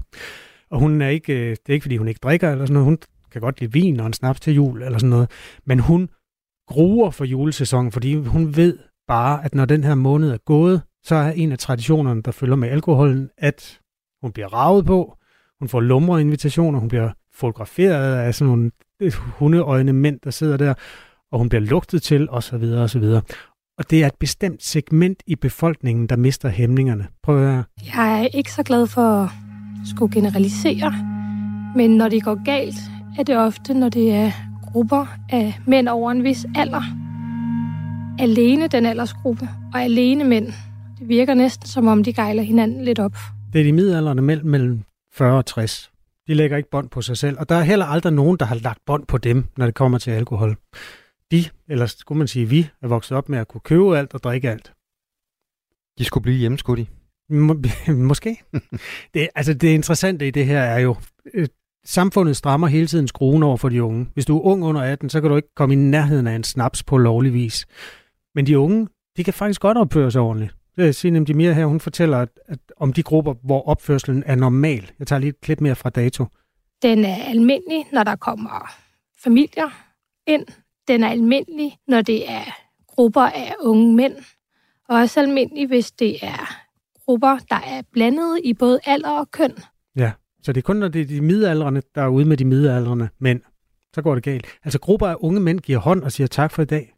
Speaker 3: Og hun er ikke, øh, det er ikke, fordi hun ikke drikker eller sådan noget. Hun kan godt lide vin og en snaps til jul eller sådan noget. Men hun gruer for julesæsonen, fordi hun ved bare, at når den her måned er gået, så er en af traditionerne, der følger med alkoholen, at hun bliver ravet på, hun får lumre invitationer, hun bliver fotograferet af sådan nogle øh, hundeøjne mænd, der sidder der, og hun bliver lugtet til, osv. osv. Og det er et bestemt segment i befolkningen, der mister hæmningerne. Prøv at høre.
Speaker 11: Jeg er ikke så glad for skulle generalisere, men når det går galt, er det ofte, når det er grupper af mænd over en vis alder. Alene den aldersgruppe, og alene mænd. Det virker næsten som om, de gejler hinanden lidt op.
Speaker 3: Det er de midalderne mellem, mellem 40 og 60. De lægger ikke bånd på sig selv, og der er heller aldrig nogen, der har lagt bånd på dem, når det kommer til alkohol. De, eller skulle man sige vi, er vokset op med at kunne købe alt og drikke alt.
Speaker 4: De skulle blive hjemme, skulle de?
Speaker 3: Må, måske. det, altså det interessante i det her er jo, øh, samfundet strammer hele tiden skruen over for de unge. Hvis du er ung under 18, så kan du ikke komme i nærheden af en snaps på lovlig vis. Men de unge, de kan faktisk godt opføre sig ordentligt. Det er Sinem Demir her, hun fortæller at, at om de grupper, hvor opførselen er normal. Jeg tager lige et klip mere fra dato.
Speaker 11: Den er almindelig, når der kommer familier ind. Den er almindelig, når det er grupper af unge mænd. Og også almindelig, hvis det er grupper, der er blandet i både alder og køn.
Speaker 3: Ja, så det er kun, når det er de midaldrende, der er ude med de midaldrende mænd. Så går det galt. Altså grupper af unge mænd giver hånd og siger tak for i dag.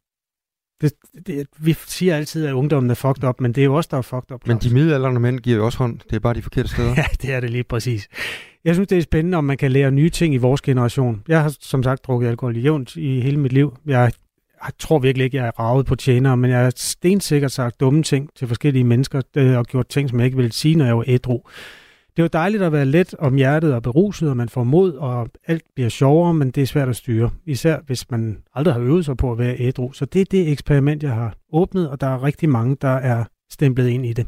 Speaker 3: Det, det, vi siger altid, at ungdommen er fucked up, men det er jo også der er fucked up.
Speaker 4: Men de midaldrende mænd giver jo også hånd. Det er bare de forkerte steder.
Speaker 3: ja, det er det lige præcis. Jeg synes, det er spændende, om man kan lære nye ting i vores generation. Jeg har som sagt drukket alkohol jævnt i hele mit liv. Jeg jeg tror virkelig ikke, jeg er ravet på tjenere, men jeg har stensikkert sagt dumme ting til forskellige mennesker, øh, og gjort ting, som jeg ikke ville sige, når jeg var ædru. Det er jo dejligt at være let om hjertet og beruset, og man får mod, og alt bliver sjovere, men det er svært at styre. Især hvis man aldrig har øvet sig på at være ædru. Så det er det eksperiment, jeg har åbnet, og der er rigtig mange, der er stemplet ind i det.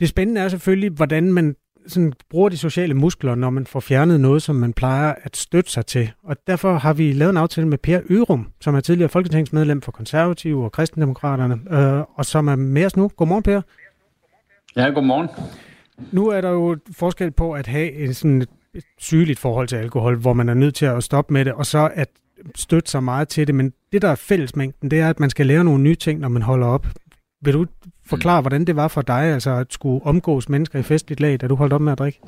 Speaker 3: Det spændende er selvfølgelig, hvordan man sådan bruger de sociale muskler, når man får fjernet noget, som man plejer at støtte sig til. Og derfor har vi lavet en aftale med Per Ørum, som er tidligere folketingsmedlem for Konservative og Kristendemokraterne, øh, og som er med os nu. Godmorgen, Per.
Speaker 12: Ja, godmorgen.
Speaker 3: Nu er der jo forskel på at have en sådan et sygeligt forhold til alkohol, hvor man er nødt til at stoppe med det, og så at støtte sig meget til det. Men det, der er fællesmængden, det er, at man skal lære nogle nye ting, når man holder op. Vil du forklare, hvordan det var for dig, altså at skulle omgås mennesker i festligt lag, da du holdt op med at drikke?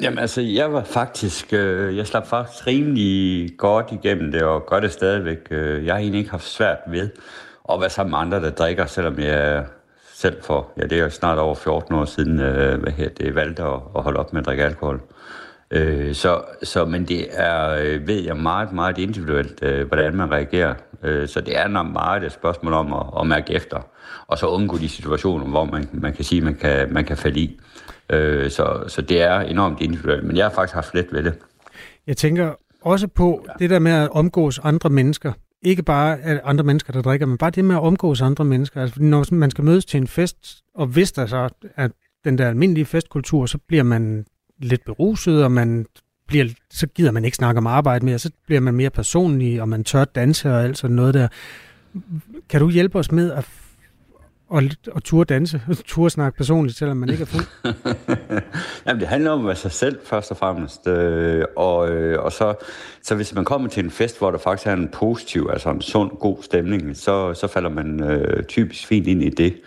Speaker 12: Jamen altså, jeg var faktisk, øh, jeg slap faktisk rimelig godt igennem det, og gør det stadigvæk. Øh, jeg har egentlig ikke haft svært ved at være sammen med andre, der drikker, selvom jeg selv for, ja det er jo snart over 14 år siden, øh, hvad her, det valgte at, at holde op med at drikke alkohol. Øh, så, så, men det er, øh, ved jeg, meget, meget individuelt, øh, hvordan man reagerer. Øh, så det er nok meget et spørgsmål om at, at mærke efter, og så undgå de situationer, hvor man, man kan sige, man kan, man kan falde i. Øh, så, så det er enormt individuelt, men jeg har faktisk haft let ved det.
Speaker 3: Jeg tænker også på ja. det der med at omgås andre mennesker. Ikke bare andre mennesker, der drikker, men bare det med at omgås andre mennesker. Altså, når man skal mødes til en fest, og hvis der så er den der almindelige festkultur, så bliver man lidt beruset, og man bliver, så gider man ikke snakke om arbejde mere, så bliver man mere personlig, og man tør danse og alt sådan noget der. Kan du hjælpe os med at og, og turde danse, og turde snakke personligt, selvom man ikke er fuld?
Speaker 12: Jamen, det handler om at være sig selv, først og fremmest. Øh, og, øh, og så, så hvis man kommer til en fest, hvor der faktisk er en positiv, altså en sund, god stemning, så, så falder man øh, typisk fint ind i det.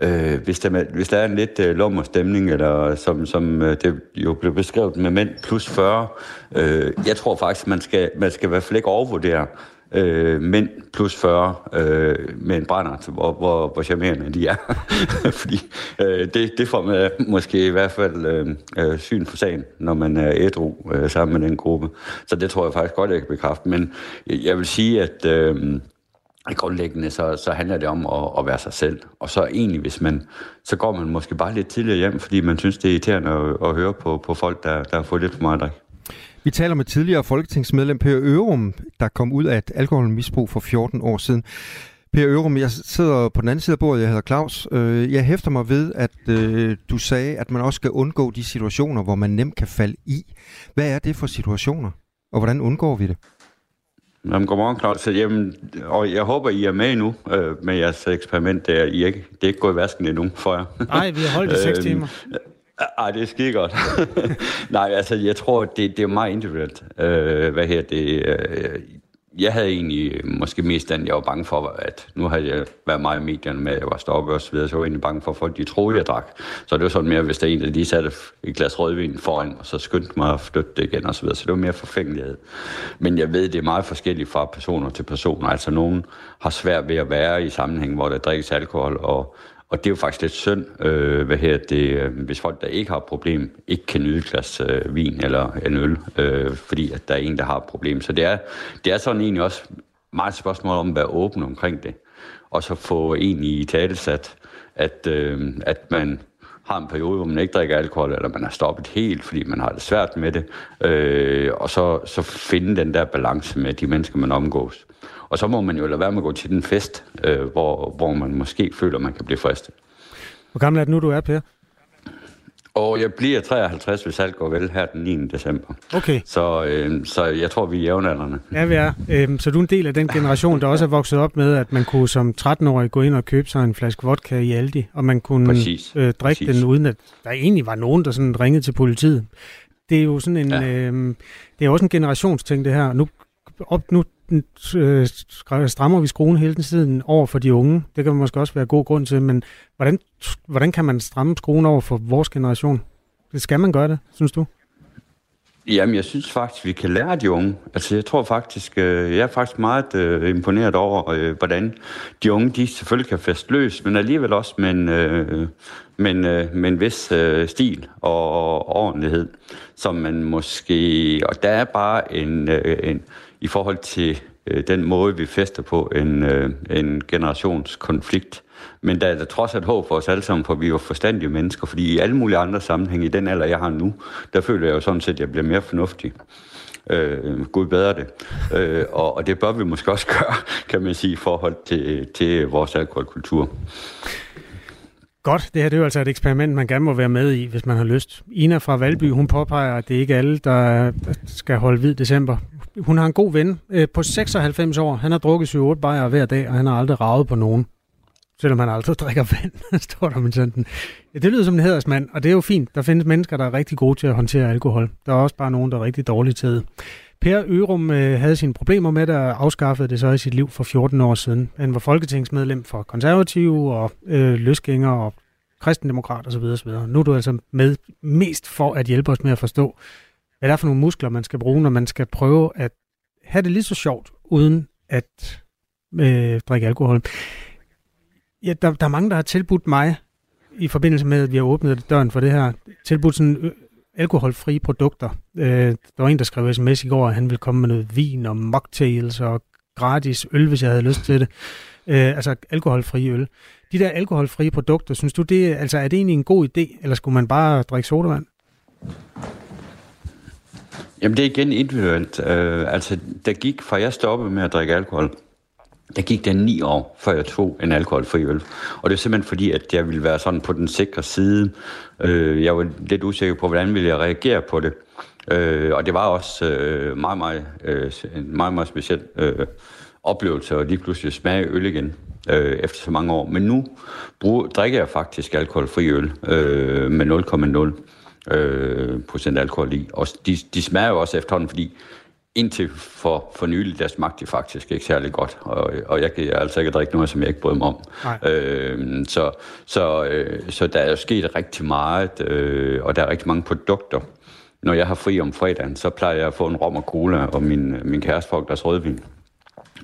Speaker 12: Øh, hvis, der, hvis der er en lidt øh, lummer stemning, eller som, som øh, det jo blev beskrevet med mænd plus 40, øh, jeg tror faktisk, man skal, man skal i hvert fald ikke overvurdere, øh, mænd plus 40 øh, med en brænder, hvor, hvor, hvor charmerende de er. Fordi øh, det, det får man øh, måske i hvert fald øh, øh, syn for sagen, når man er ædru øh, sammen med den gruppe. Så det tror jeg faktisk godt, jeg kan bekræfte. Men jeg vil sige, at... Øh, grundlæggende så, så handler det om at, at være sig selv. Og så egentlig, hvis man, så går man måske bare lidt tidligere hjem, fordi man synes, det er irriterende at, at høre på, på folk, der, der har fået lidt for meget drik.
Speaker 4: Vi taler med tidligere folketingsmedlem Per Ørum, der kom ud af et alkoholmisbrug for 14 år siden. Per Ørum, jeg sidder på den anden side af bordet, jeg hedder Claus. Øh, jeg hæfter mig ved, at øh, du sagde, at man også skal undgå de situationer, hvor man nemt kan falde i. Hvad er det for situationer, og hvordan undgår vi det?
Speaker 12: Jamen, godmorgen, Claus. Jamen, og jeg håber, I er med nu øh, med jeres eksperiment. Der. I ikke, det er ikke gået i vasken endnu for jer.
Speaker 3: Nej, vi har holdt i seks øhm, timer.
Speaker 12: Ej, det er skide godt. Nej, altså, jeg tror, det, det er meget individuelt. Øh, hvad her det? Øh, jeg havde egentlig øh, måske mest den, jeg var bange for, at nu havde jeg været meget i medierne med, at jeg var stoppet og så videre, så jeg var egentlig bange for, at folk de troede, jeg drak. Så det var sådan mere, hvis der en der lige satte et glas rødvin foran, og så skyndte mig at flytte det igen og så videre. Så det var mere forfængelighed. Men jeg ved, det er meget forskelligt fra personer til personer. Altså nogen har svært ved at være i sammenhæng, hvor der drikkes alkohol, og og det er jo faktisk lidt synd, øh, hvad her det, øh, hvis folk, der ikke har et problem, ikke kan nyde et glas øh, vin eller en øl, øh, fordi at der er en, der har et problem. Så det er, det er sådan egentlig også meget et spørgsmål om at være åben omkring det, og så få en i talesat, at, øh, at man har en periode, hvor man ikke drikker alkohol, eller man har stoppet helt, fordi man har det svært med det, øh, og så, så finde den der balance med de mennesker, man omgås. Og så må man jo lade være med at gå til den fest, øh, hvor, hvor man måske føler, man kan blive fristet.
Speaker 3: Hvor gammel er det nu, du er, Per?
Speaker 12: Og jeg bliver 53, hvis alt går vel her den 9. december.
Speaker 3: Okay.
Speaker 12: Så, øh, så jeg tror, vi er jævnaldrende.
Speaker 3: Ja, vi er. Øhm, så du er en del af den generation, der også er vokset op med, at man kunne som 13-årig gå ind og købe sig en flaske vodka i Aldi, og man kunne
Speaker 12: Præcis.
Speaker 3: Øh, drikke Præcis. den, uden at der egentlig var nogen, der sådan ringede til politiet. Det er jo sådan en, ja. øh, det er også en generationsting, det her. Nu, op, nu øh, strammer vi skruen hele tiden over for de unge. Det kan måske også være god grund til, men hvordan, hvordan kan man stramme skruen over for vores generation? Det skal man gøre det, synes du?
Speaker 12: Jamen, jeg synes faktisk, vi kan lære de unge. Altså, jeg tror faktisk, øh, jeg er faktisk meget øh, imponeret over, øh, hvordan de unge, de selvfølgelig kan fastløs, men alligevel også med en, øh, men, øh, med en vis øh, stil og, og ordentlighed, som man måske... Og der er bare en, øh, en i forhold til øh, den måde, vi fester på, en, øh, en generationskonflikt. Men der er der trods alt håb for os alle sammen, for vi er jo forstandige mennesker, fordi i alle mulige andre sammenhænge, i den alder, jeg har nu, der føler jeg jo sådan set, at jeg bliver mere fornuftig. Øh, Gud bedre det. Øh, og, og det bør vi måske også gøre, kan man sige, i forhold til, til vores alkoholkultur.
Speaker 3: Godt, det her det er jo altså et eksperiment, man gerne må være med i, hvis man har lyst. Ina fra Valby, hun påpeger, at det ikke er alle, der skal holde hvid december. Hun har en god ven øh, på 96 år. Han har drukket 7-8 bajer hver dag, og han har aldrig ravet på nogen. Selvom han aldrig drikker vand, står der med sådan. Ja, det lyder som en hedersmand, og det er jo fint. Der findes mennesker, der er rigtig gode til at håndtere alkohol. Der er også bare nogen, der er rigtig dårlige til det. Per Ørum øh, havde sine problemer med det og afskaffede det så i sit liv for 14 år siden. Han var folketingsmedlem for konservative og øh, løsgænger og kristendemokrat osv. osv. Nu er du altså med mest for at hjælpe os med at forstå, hvad det er for nogle muskler, man skal bruge, når man skal prøve at have det lige så sjovt, uden at øh, drikke alkohol. Ja, der, der er mange, der har tilbudt mig, i forbindelse med, at vi har åbnet døren for det her, tilbudt sådan øh, alkoholfrie produkter. Øh, der var en, der skrev sms i går, at han ville komme med noget vin og mocktails og gratis øl, hvis jeg havde lyst til det. Øh, altså alkoholfrie øl. De der alkoholfrie produkter, synes du, det, altså, er det egentlig en god idé, eller skulle man bare drikke sodavand?
Speaker 12: Jamen det er igen individuelt. Øh, altså, der gik, fra jeg stoppede med at drikke alkohol, der gik der ni år, før jeg tog en alkoholfri øl. Og det er simpelthen fordi, at jeg ville være sådan på den sikre side. Øh, jeg var lidt usikker på, hvordan ville jeg reagere på det. Øh, og det var også øh, meget, meget, øh, en meget, meget speciel øh, oplevelse at lige pludselig smage øl igen øh, efter så mange år. Men nu bruger, drikker jeg faktisk alkoholfri øl øh, med 0,0 øh, procent alkohol i. Og de, de smager jo også efterhånden, fordi indtil for, for nylig, der smagte de faktisk ikke særlig godt. Og, og jeg kan altså ikke drikke noget, som jeg ikke bryder mig om. Øh, så, så, øh, så der er jo sket rigtig meget, øh, og der er rigtig mange produkter. Når jeg har fri om fredagen, så plejer jeg at få en rom og cola, og min, min kæreste får deres rødvin.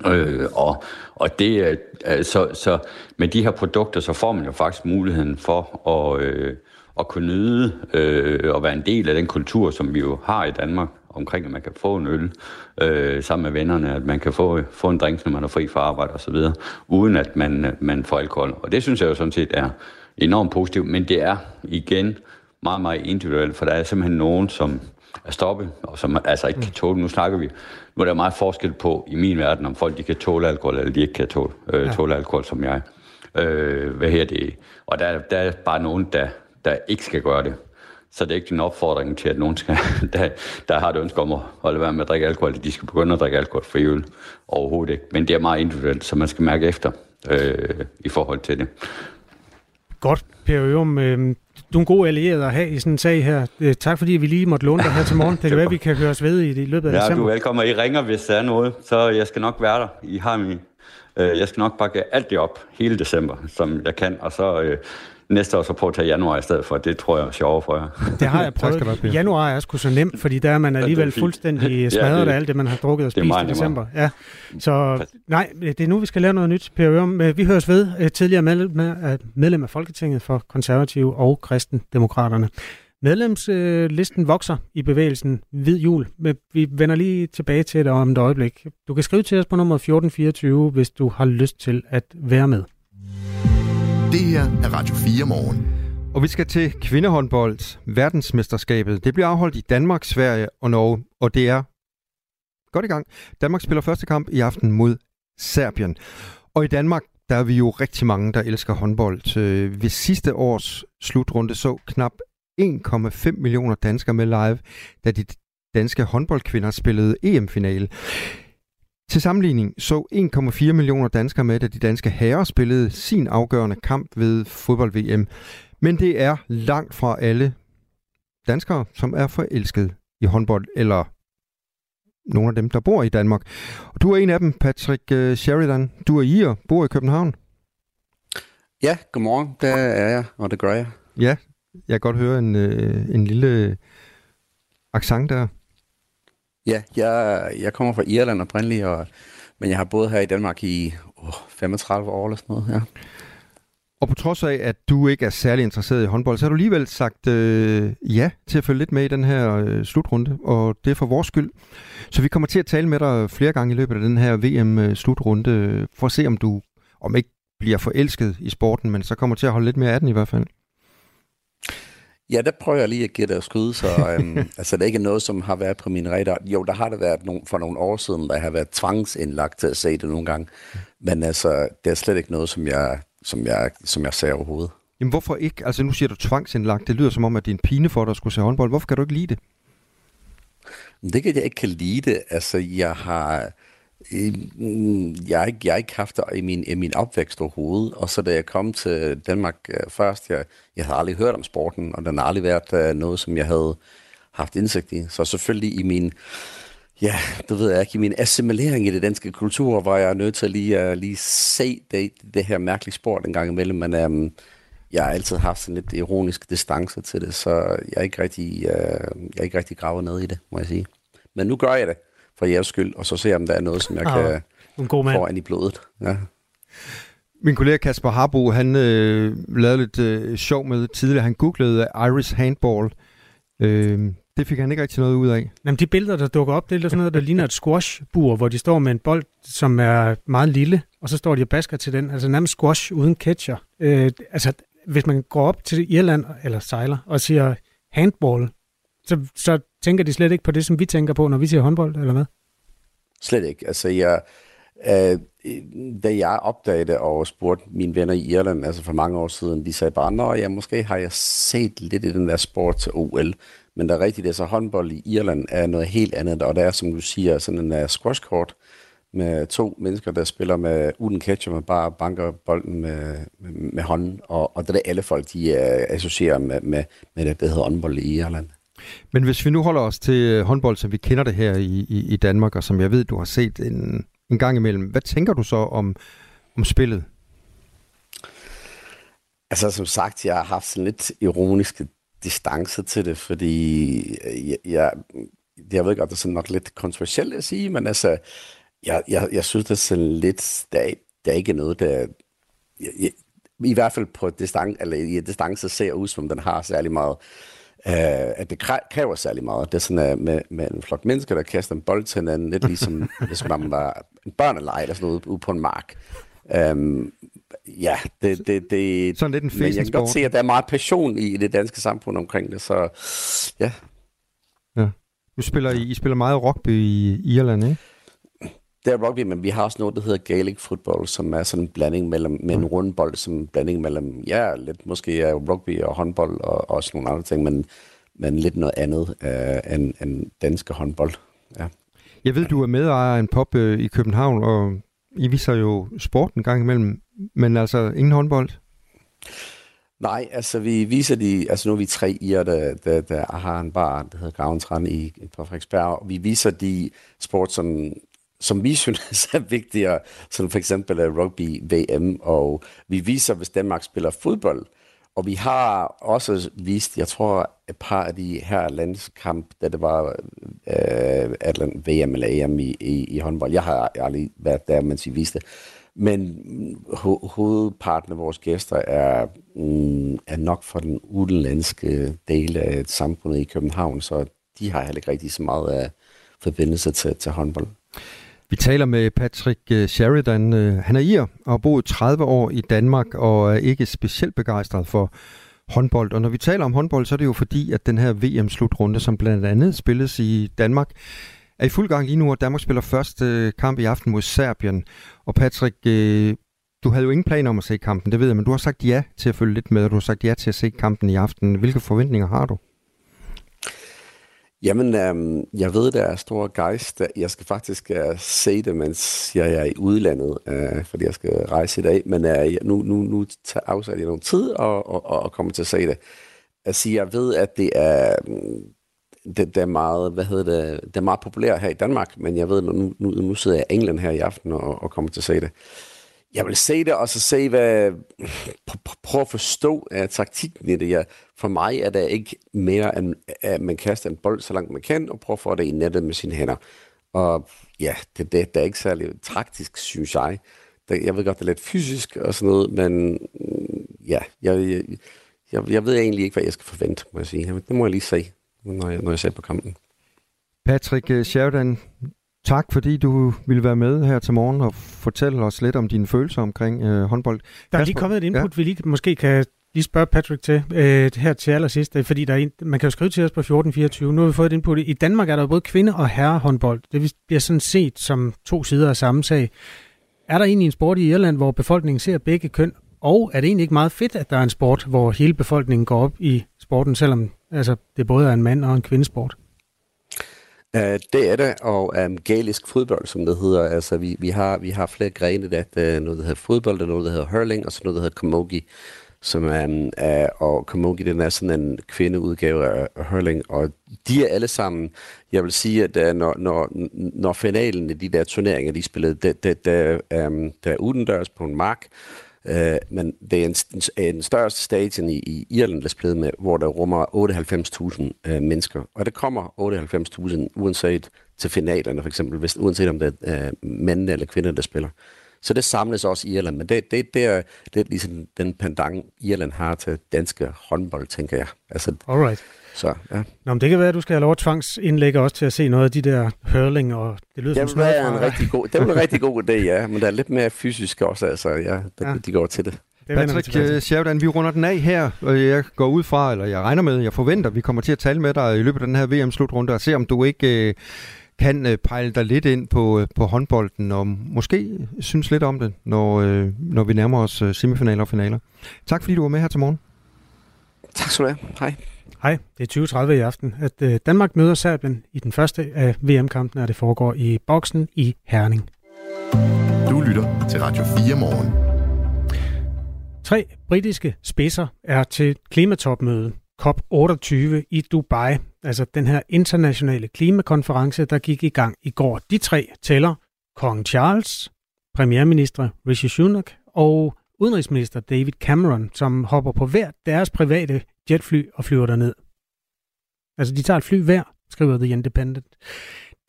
Speaker 12: Øh, og, og det er, så, så med de her produkter, så får man jo faktisk muligheden for at, øh, at kunne nyde øh, og være en del af den kultur, som vi jo har i Danmark, omkring at man kan få en øl øh, sammen med vennerne, at man kan få, få en drink, når man er fri fra arbejde osv., uden at man, man får alkohol. Og det synes jeg jo sådan set er enormt positivt, men det er igen meget, meget individuelt, for der er simpelthen nogen, som er stoppet, og som altså ikke kan tåle. Nu snakker vi, nu er der meget forskel på i min verden, om folk de kan tåle alkohol, eller de ikke kan tåle, øh, ja. tåle alkohol, som jeg. Øh, hvad her det? Og der, der er bare nogen, der, der ikke skal gøre det. Så det er ikke en opfordring til, at nogen, skal, der, der har et ønske om at holde være med at drikke alkohol, de skal begynde at drikke alkohol for øl overhovedet ikke. Men det er meget individuelt, så man skal mærke efter øh, i forhold til det.
Speaker 3: Godt, Per Ørum. Øh, du er en god allieret at have i sådan en sag her. Øh, tak fordi vi lige måtte låne dig her til morgen. Det kan være, vi kan høre os ved i, i løbet af
Speaker 12: ja,
Speaker 3: december.
Speaker 12: du er velkommen. I ringer, hvis der er noget, så jeg skal nok være der. I har min, øh, jeg skal nok bakke alt det op hele december, som jeg kan, og så øh, næste år så prøve at tage januar i stedet for. Det tror jeg er sjovere for jer.
Speaker 3: Det har jeg prøvet. januar er sgu så nemt, fordi der er man alligevel fuldstændig smadret ja, det, af alt det, man har drukket og spist i december. Ja. Så nej, det er nu, vi skal lære noget nyt, Per Ørum. Vi høres ved tidligere medlem af Folketinget for Konservative og Kristendemokraterne. Medlemslisten vokser i bevægelsen Hvid Jul. Vi vender lige tilbage til det om et øjeblik. Du kan skrive til os på nummer 1424, hvis du har lyst til at være med.
Speaker 2: Det her er Radio 4 morgen.
Speaker 4: Og vi skal til kvindehåndbold. Verdensmesterskabet. Det bliver afholdt i Danmark, Sverige og Norge, og det er godt i gang. Danmark spiller første kamp i aften mod Serbien. Og i Danmark, der er vi jo rigtig mange, der elsker håndbold. Øh, ved sidste års slutrunde så knap 1,5 millioner danskere med live, da de danske håndboldkvinder spillede EM-finale. Til sammenligning så 1,4 millioner danskere med, da de danske herrer spillede sin afgørende kamp ved fodbold-VM. Men det er langt fra alle danskere, som er forelsket i håndbold, eller nogle af dem, der bor i Danmark. Og du er en af dem, Patrick øh, Sheridan. Du er i og bor i København.
Speaker 13: Ja, godmorgen. Der er jeg, og det gør jeg.
Speaker 4: Ja, jeg kan godt høre en, øh, en lille accent der.
Speaker 13: Ja, jeg, jeg kommer fra Irland oprindeligt, og, men jeg har boet her i Danmark i oh, 35 år eller sådan noget, ja.
Speaker 4: Og på trods af, at du ikke er særlig interesseret i håndbold, så har du alligevel sagt øh, ja til at følge lidt med i den her øh, slutrunde, og det er for vores skyld. Så vi kommer til at tale med dig flere gange i løbet af den her VM-slutrunde, øh, for at se, om du om ikke bliver forelsket i sporten, men så kommer til at holde lidt mere af den i hvert fald.
Speaker 13: Ja, der prøver jeg lige at give at skyde, så øhm, altså, det er ikke noget, som har været på min radar. Jo, der har det været no- for nogle år siden, der har været tvangsindlagt til at se det nogle gange. Men altså, det er slet ikke noget, som jeg, som jeg, som jeg ser overhovedet.
Speaker 4: Jamen hvorfor ikke? Altså nu siger du tvangsindlagt. Det lyder som om, at det er en pine for dig at skulle se håndbold. Hvorfor kan du ikke lide det?
Speaker 13: Det kan jeg ikke kan lide det. Altså, jeg har Øh, jeg har ikke, jeg har ikke haft det i min, i min opvækst overhovedet, og så da jeg kom til Danmark øh, først, jeg, jeg havde aldrig hørt om sporten, og den har aldrig været øh, noget, som jeg havde haft indsigt i. Så selvfølgelig i min, ja, det ved jeg ikke, i min assimilering i det danske kultur, var jeg nødt til lige at lige se det, det her mærkelige sport en gang imellem, men um, jeg har altid haft sådan lidt ironisk distance til det, så jeg er ikke rigtig, uh, jeg er ikke rigtig gravet ned i det, må jeg sige. Men nu gør jeg det for jeres skyld, og så ser jeg, om der er noget, som jeg
Speaker 3: Ah,
Speaker 13: kan
Speaker 3: en god mand.
Speaker 13: få ind i blodet. Ja.
Speaker 4: Min kollega Kasper Harbo, han øh, lavede lidt øh, sjov med tidligere. Han googlede Irish handball. Øh, det fik han ikke rigtig noget ud af.
Speaker 3: Jamen, de billeder, der dukker op, det er sådan noget, der ligner et squashbur, hvor de står med en bold, som er meget lille, og så står de og basker til den. Altså nærmest squash uden catcher. Øh, altså, hvis man går op til Irland, eller sejler, og siger handball, så, så tænker de slet ikke på det, som vi tænker på, når vi siger håndbold, eller hvad?
Speaker 13: Slet ikke. Altså, jeg, øh, da jeg opdagede og spurgte mine venner i Irland, altså for mange år siden, de sagde bare, nå ja, måske har jeg set lidt i den der sport til OL, men der er rigtigt, altså håndbold i Irland er noget helt andet, og der er, som du siger, sådan en øh, uh, squashkort med to mennesker, der spiller med uden catcher, man bare banker bolden med, med, med hånden, og, og det er alle folk, de uh, associerer med, med, med det, der hedder håndbold i Irland.
Speaker 4: Men hvis vi nu holder os til øh, håndbold, som vi kender det her i, i, i Danmark, og som jeg ved, du har set en, en gang imellem, hvad tænker du så om, om spillet?
Speaker 13: Altså som sagt, jeg har haft sådan lidt ironisk distance til det, fordi øh, jeg, jeg, jeg ved godt, det er sådan nok lidt kontroversielt at sige, men altså, jeg, jeg, jeg synes, det er sådan lidt, der, er- der er ikke noget, der, jeg, jeg, i hvert fald på distance, eller i distance ser ud, som den har særlig meget, at det kræ- kræver særlig meget. Det er sådan uh, med, med en flok mennesker, der kaster en bold til hinanden, lidt ligesom, hvis man var en børneleje eller sådan noget ude, på en mark. Um, ja, det, det, det,
Speaker 4: Sådan lidt en
Speaker 13: men jeg kan godt se, at der er meget passion i det danske samfund omkring det, så ja.
Speaker 4: Ja. Du spiller, I, I spiller meget rugby i Irland, ikke?
Speaker 13: Det er rugby, men vi har også noget, der hedder Gaelic football, som er sådan en blanding mellem, med en rundbold, som en blanding mellem, ja, lidt måske er rugby og håndbold og også nogle andre ting, men, men lidt noget andet øh, end, end danske håndbold. Ja.
Speaker 4: Jeg ved, du er medejer af en pop øh, i København, og I viser jo sport en gang imellem, men altså ingen håndbold.
Speaker 13: Nej, altså vi viser de, altså nu er vi tre irer, der, der, der har en bar, der hedder Gravensrand i, på Frederiksberg, og vi viser de sport, som, som vi synes er vigtigere, som for eksempel er rugby, VM, og vi viser, hvis Danmark spiller fodbold, og vi har også vist, jeg tror, et par af de her landskamp, da det var øh, Atlant VM eller EM i, i, i håndbold. Jeg har aldrig været der, mens vi viste. Men mm, ho- hovedparten af vores gæster er, mm, er nok fra den udenlandske del af samfundet i København, så de har heller ikke rigtig så meget af forbindelse til, til håndbold.
Speaker 4: Vi taler med Patrick øh, Sheridan. Øh, han er ir og har boet 30 år i Danmark og er ikke specielt begejstret for håndbold. Og når vi taler om håndbold, så er det jo fordi, at den her VM-slutrunde, som blandt andet spilles i Danmark, er i fuld gang lige nu, og Danmark spiller første øh, kamp i aften mod Serbien. Og Patrick, du havde jo ingen planer om at se kampen, det ved jeg, men du har sagt ja til at følge lidt med, og du har sagt ja til at se kampen i aften. Hvilke forventninger har du?
Speaker 13: Jamen, øhm, jeg ved, der er stor gejst. Jeg skal faktisk øh, se det, mens jeg er i udlandet, øh, fordi jeg skal rejse i dag. Men øh, nu, nu, nu tager afsat jeg nogle tid og, og, og, kommer til at se det. Altså, jeg ved, at det er, mm, det, det er meget, hvad hedder det, det er meget populært her i Danmark, men jeg ved, nu, nu, nu sidder jeg i England her i aften og, og kommer til at se det. Jeg vil se det, og så se, hvad, Prøv at forstå uh, taktikken i det. Ja. for mig er det ikke mere, end at man kaster en bold så langt man kan, og prøver at få det i nettet med sine hænder. Og ja, det, det, det er ikke særlig taktisk, synes jeg. Det, jeg ved godt, det er lidt fysisk og sådan noget, men mm, ja, jeg, jeg, jeg, jeg ved egentlig ikke, hvad jeg skal forvente, må jeg sige. Det må jeg lige se, når jeg, når jeg ser på kampen.
Speaker 4: Patrick øh, Sheridan, tak fordi du ville være med her til morgen og fortælle os lidt om dine følelser omkring øh, håndbold.
Speaker 3: Der er lige kommet et input, ja. vi lige, måske kan lige spørge Patrick til øh, her til allersidst, øh, fordi der er en, man kan jo skrive til os på 1424. Nu har vi fået et input. I Danmark er der både kvinde- og herrehåndbold. Det bliver sådan set som to sider af samme sag. Er der egentlig en sport i Irland, hvor befolkningen ser begge køn? Og er det egentlig ikke meget fedt, at der er en sport, hvor hele befolkningen går op i sporten, selvom altså, det både er en mand og en kvindesport?
Speaker 13: Uh, det er det, og øhm, um, galisk fodbold, som det hedder. Altså, vi, vi, har, vi har flere grene, der er øh, noget, der hedder fodbold, der noget, der hedder hurling, og så noget, der hedder camogie. Som, um, er, og camogie, den er sådan en kvindeudgave af af hurling, og de er alle sammen, jeg vil sige, at uh, når, når, når finalen i de der turneringer, de spillede, der, der, der, um, der er udendørs på en mark, Øh, men det er en, en største stadion i, i Irland, der spiller med, hvor der rummer 98.000 øh, mennesker. Og det kommer 98.000 uanset til finalerne, for eksempel, hvis, uanset om det er øh, mænd eller kvinder, der spiller. Så det samles også i Irland, men det, det, det er lidt ligesom den pendant, Irland har til danske håndbold, tænker jeg. Altså,
Speaker 3: Alright.
Speaker 13: Så, ja.
Speaker 3: Nå, men det kan være, at du skal have lov at tvangsindlægge også til at se noget af de der hurling, og det lyder
Speaker 13: det
Speaker 3: som
Speaker 13: være en rigtig god, det vil en rigtig god idé, ja. Men der er lidt mere fysisk også, altså, ja, der, ja. de går til det.
Speaker 3: Det
Speaker 4: Patrick øh, Sheridan, vi runder den af her, og jeg går ud fra, eller jeg regner med, jeg forventer, vi kommer til at tale med dig i løbet af den her VM-slutrunde, og se om du ikke øh, kan øh, pejle dig lidt ind på, øh, på håndbolden, og måske synes lidt om det, når, øh, når vi nærmer os øh, semifinaler og finaler. Tak fordi du var med her til morgen.
Speaker 13: Tak skal du have. Hej.
Speaker 3: Hej, det er 20.30 i aften, at øh, Danmark møder Serbien i den første af VM-kampene, og det foregår i boksen i Herning.
Speaker 2: Du lytter til Radio 4 morgen.
Speaker 3: Tre britiske spidser er til klimatopmøde COP28 i Dubai, altså den her internationale klimakonference, der gik i gang i går. De tre tæller Kong Charles, premierminister Rishi Sunak og udenrigsminister David Cameron, som hopper på hver deres private jetfly og flyver derned. Altså, de tager et fly hver, skriver The Independent.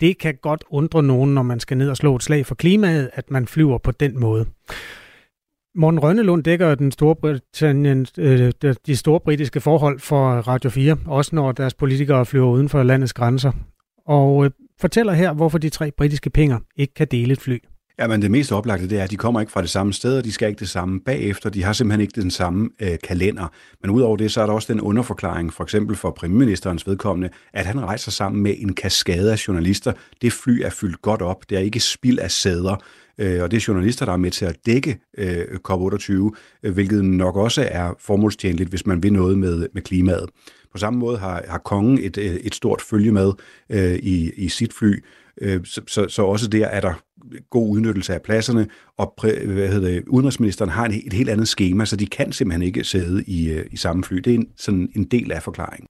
Speaker 3: Det kan godt undre nogen, når man skal ned og slå et slag for klimaet, at man flyver på den måde. Morten Rønnelund dækker den store Britannien, øh, de store britiske forhold for Radio 4, også når deres politikere flyver uden for landets grænser, og øh, fortæller her, hvorfor de tre britiske pinger ikke kan dele et fly.
Speaker 14: Ja, men det mest oplagte, det er, at de kommer ikke fra det samme sted, og de skal ikke det samme bagefter. De har simpelthen ikke den samme øh, kalender. Men udover det, så er der også den underforklaring, for eksempel for premierministerens vedkommende, at han rejser sammen med en kaskade af journalister. Det fly er fyldt godt op. Det er ikke spild af sæder. Øh, og det er journalister, der er med til at dække øh, COP28, øh, hvilket nok også er formålstjenligt, hvis man vil noget med, med klimaet. På samme måde har, har kongen et, øh, et stort følge med øh, i, i sit fly, øh, så, så, så også der er der god udnyttelse af pladserne, og hvad hedder det, udenrigsministeren har et, et helt andet schema, så de kan simpelthen ikke sidde i, øh, i samme fly. Det er en, sådan en del af forklaringen.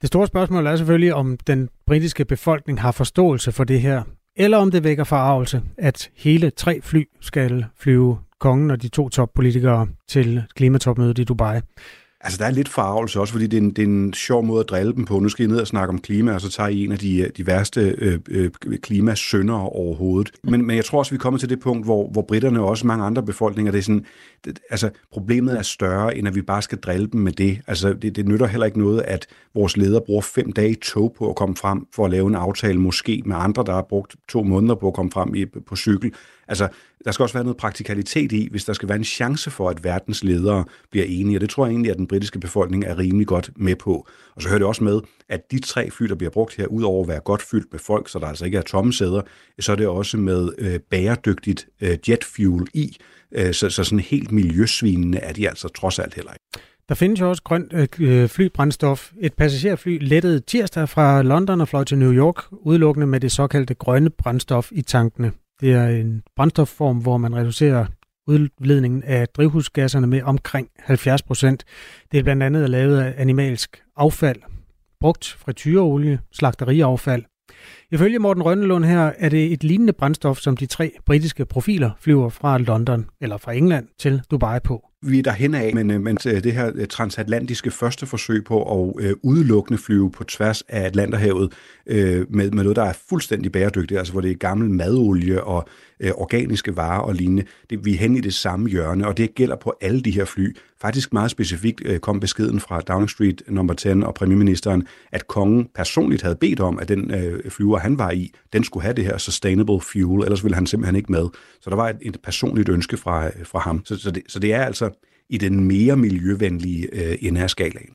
Speaker 3: Det store spørgsmål er selvfølgelig, om den britiske befolkning har forståelse for det her, eller om det vækker forarvelse, at hele tre fly skal flyve kongen og de to toppolitikere til klimatopmødet i Dubai.
Speaker 14: Altså, der er lidt forarvelse også, fordi det er, en, det er en sjov måde at drille dem på. Nu skal I ned og snakke om klima, og så tager I en af de, øh, de værste øh, øh, klimasønder overhovedet. Men, men jeg tror også, vi kommer til det punkt, hvor, hvor britterne og også mange andre befolkninger, det er sådan, det, altså, problemet er større, end at vi bare skal drille dem med det. Altså, det, det nytter heller ikke noget, at vores leder bruger fem dage i tog på at komme frem for at lave en aftale, måske med andre, der har brugt to måneder på at komme frem i, på cykel. Altså, der skal også være noget praktikalitet i, hvis der skal være en chance for, at verdens ledere bliver enige, og det tror jeg egentlig, at den britiske befolkning er rimelig godt med på. Og så hører det også med, at de tre fly, der bliver brugt her, udover at være godt fyldt med folk, så der altså ikke er tomme sæder, så er det også med øh, bæredygtigt øh, jetfuel i, Øh, så, så sådan helt miljøsvinende er de altså trods alt heller ikke.
Speaker 3: Der findes jo også grønt øh, øh, flybrændstof. Et passagerfly lettede tirsdag fra London og fløj til New York, udelukkende med det såkaldte grønne brændstof i tankene. Det er en brændstofform, hvor man reducerer udledningen af drivhusgasserne med omkring 70 procent. Det er blandt andet lavet af animalsk affald, brugt frityreolie, slagteriaffald. Ifølge Morten Rønnelund her er det et lignende brændstof, som de tre britiske profiler flyver fra London eller fra England til Dubai på.
Speaker 14: Vi er derhen af, men, øh, men øh, det her øh, transatlantiske første forsøg på at øh, udelukkende flyve på tværs af Atlanterhavet øh, med, med noget, der er fuldstændig bæredygtigt, altså hvor det er gammel madolie og øh, organiske varer og lignende. Det, vi er hen i det samme hjørne, og det gælder på alle de her fly. Faktisk meget specifikt øh, kom beskeden fra Downing Street nummer 10 og premierministeren, at kongen personligt havde bedt om, at den øh, flyver, han var i, den skulle have det her sustainable fuel, ellers ville han simpelthen ikke med. Så der var et, et personligt ønske fra, øh, fra ham. Så, så, det, så det er altså i den mere miljøvenlige øh, ende af skalaen.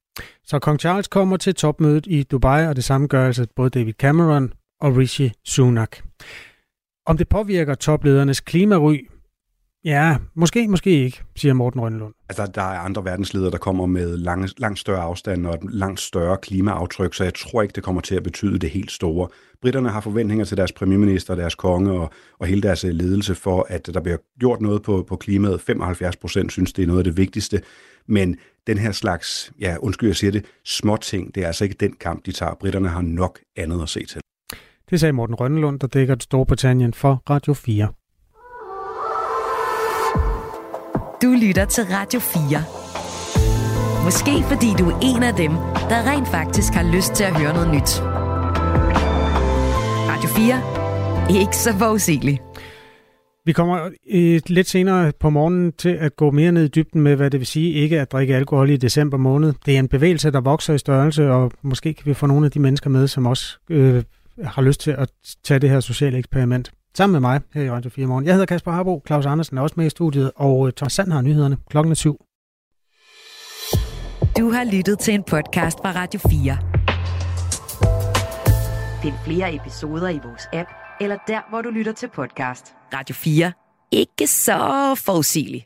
Speaker 3: Så kong Charles kommer til topmødet i Dubai, og det samme gør altså både David Cameron og Rishi Sunak. Om det påvirker topledernes klimary, ja, måske, måske ikke, siger Morten Rønnelund.
Speaker 14: Altså, der er andre verdensledere, der kommer med lang, langt større afstand og et langt større klimaaftryk, så jeg tror ikke, det kommer til at betyde det helt store. Britterne har forventninger til deres premierminister, deres konge og, og hele deres øh, ledelse for, at der bliver gjort noget på, på klimaet. 75 procent synes, det er noget af det vigtigste. Men den her slags, ja, undskyld, jeg siger det, små ting, det er altså ikke den kamp, de tager. Britterne har nok andet at se til.
Speaker 3: Det sagde Morten Rønnelund, der dækker Storbritannien for Radio 4.
Speaker 15: Du lytter til Radio 4. Måske fordi du er en af dem, der rent faktisk har lyst til at høre noget nyt. Radio 4. Ikke så forudsigeligt.
Speaker 3: Vi kommer øh, lidt senere på morgenen til at gå mere ned i dybden med, hvad det vil sige ikke at drikke alkohol i december måned. Det er en bevægelse, der vokser i størrelse, og måske kan vi få nogle af de mennesker med, som også øh, har lyst til at tage det her sociale eksperiment. Sammen med mig her i Radio 4 morgen. Jeg hedder Kasper Harbo, Claus Andersen er også med i studiet, og øh, Thomas Sand har nyhederne klokken er syv.
Speaker 15: Du har lyttet til en podcast fra Radio 4. Find flere episoder i vores app, eller der, hvor du lytter til podcast. Radio 4. Ikke så forudsigeligt.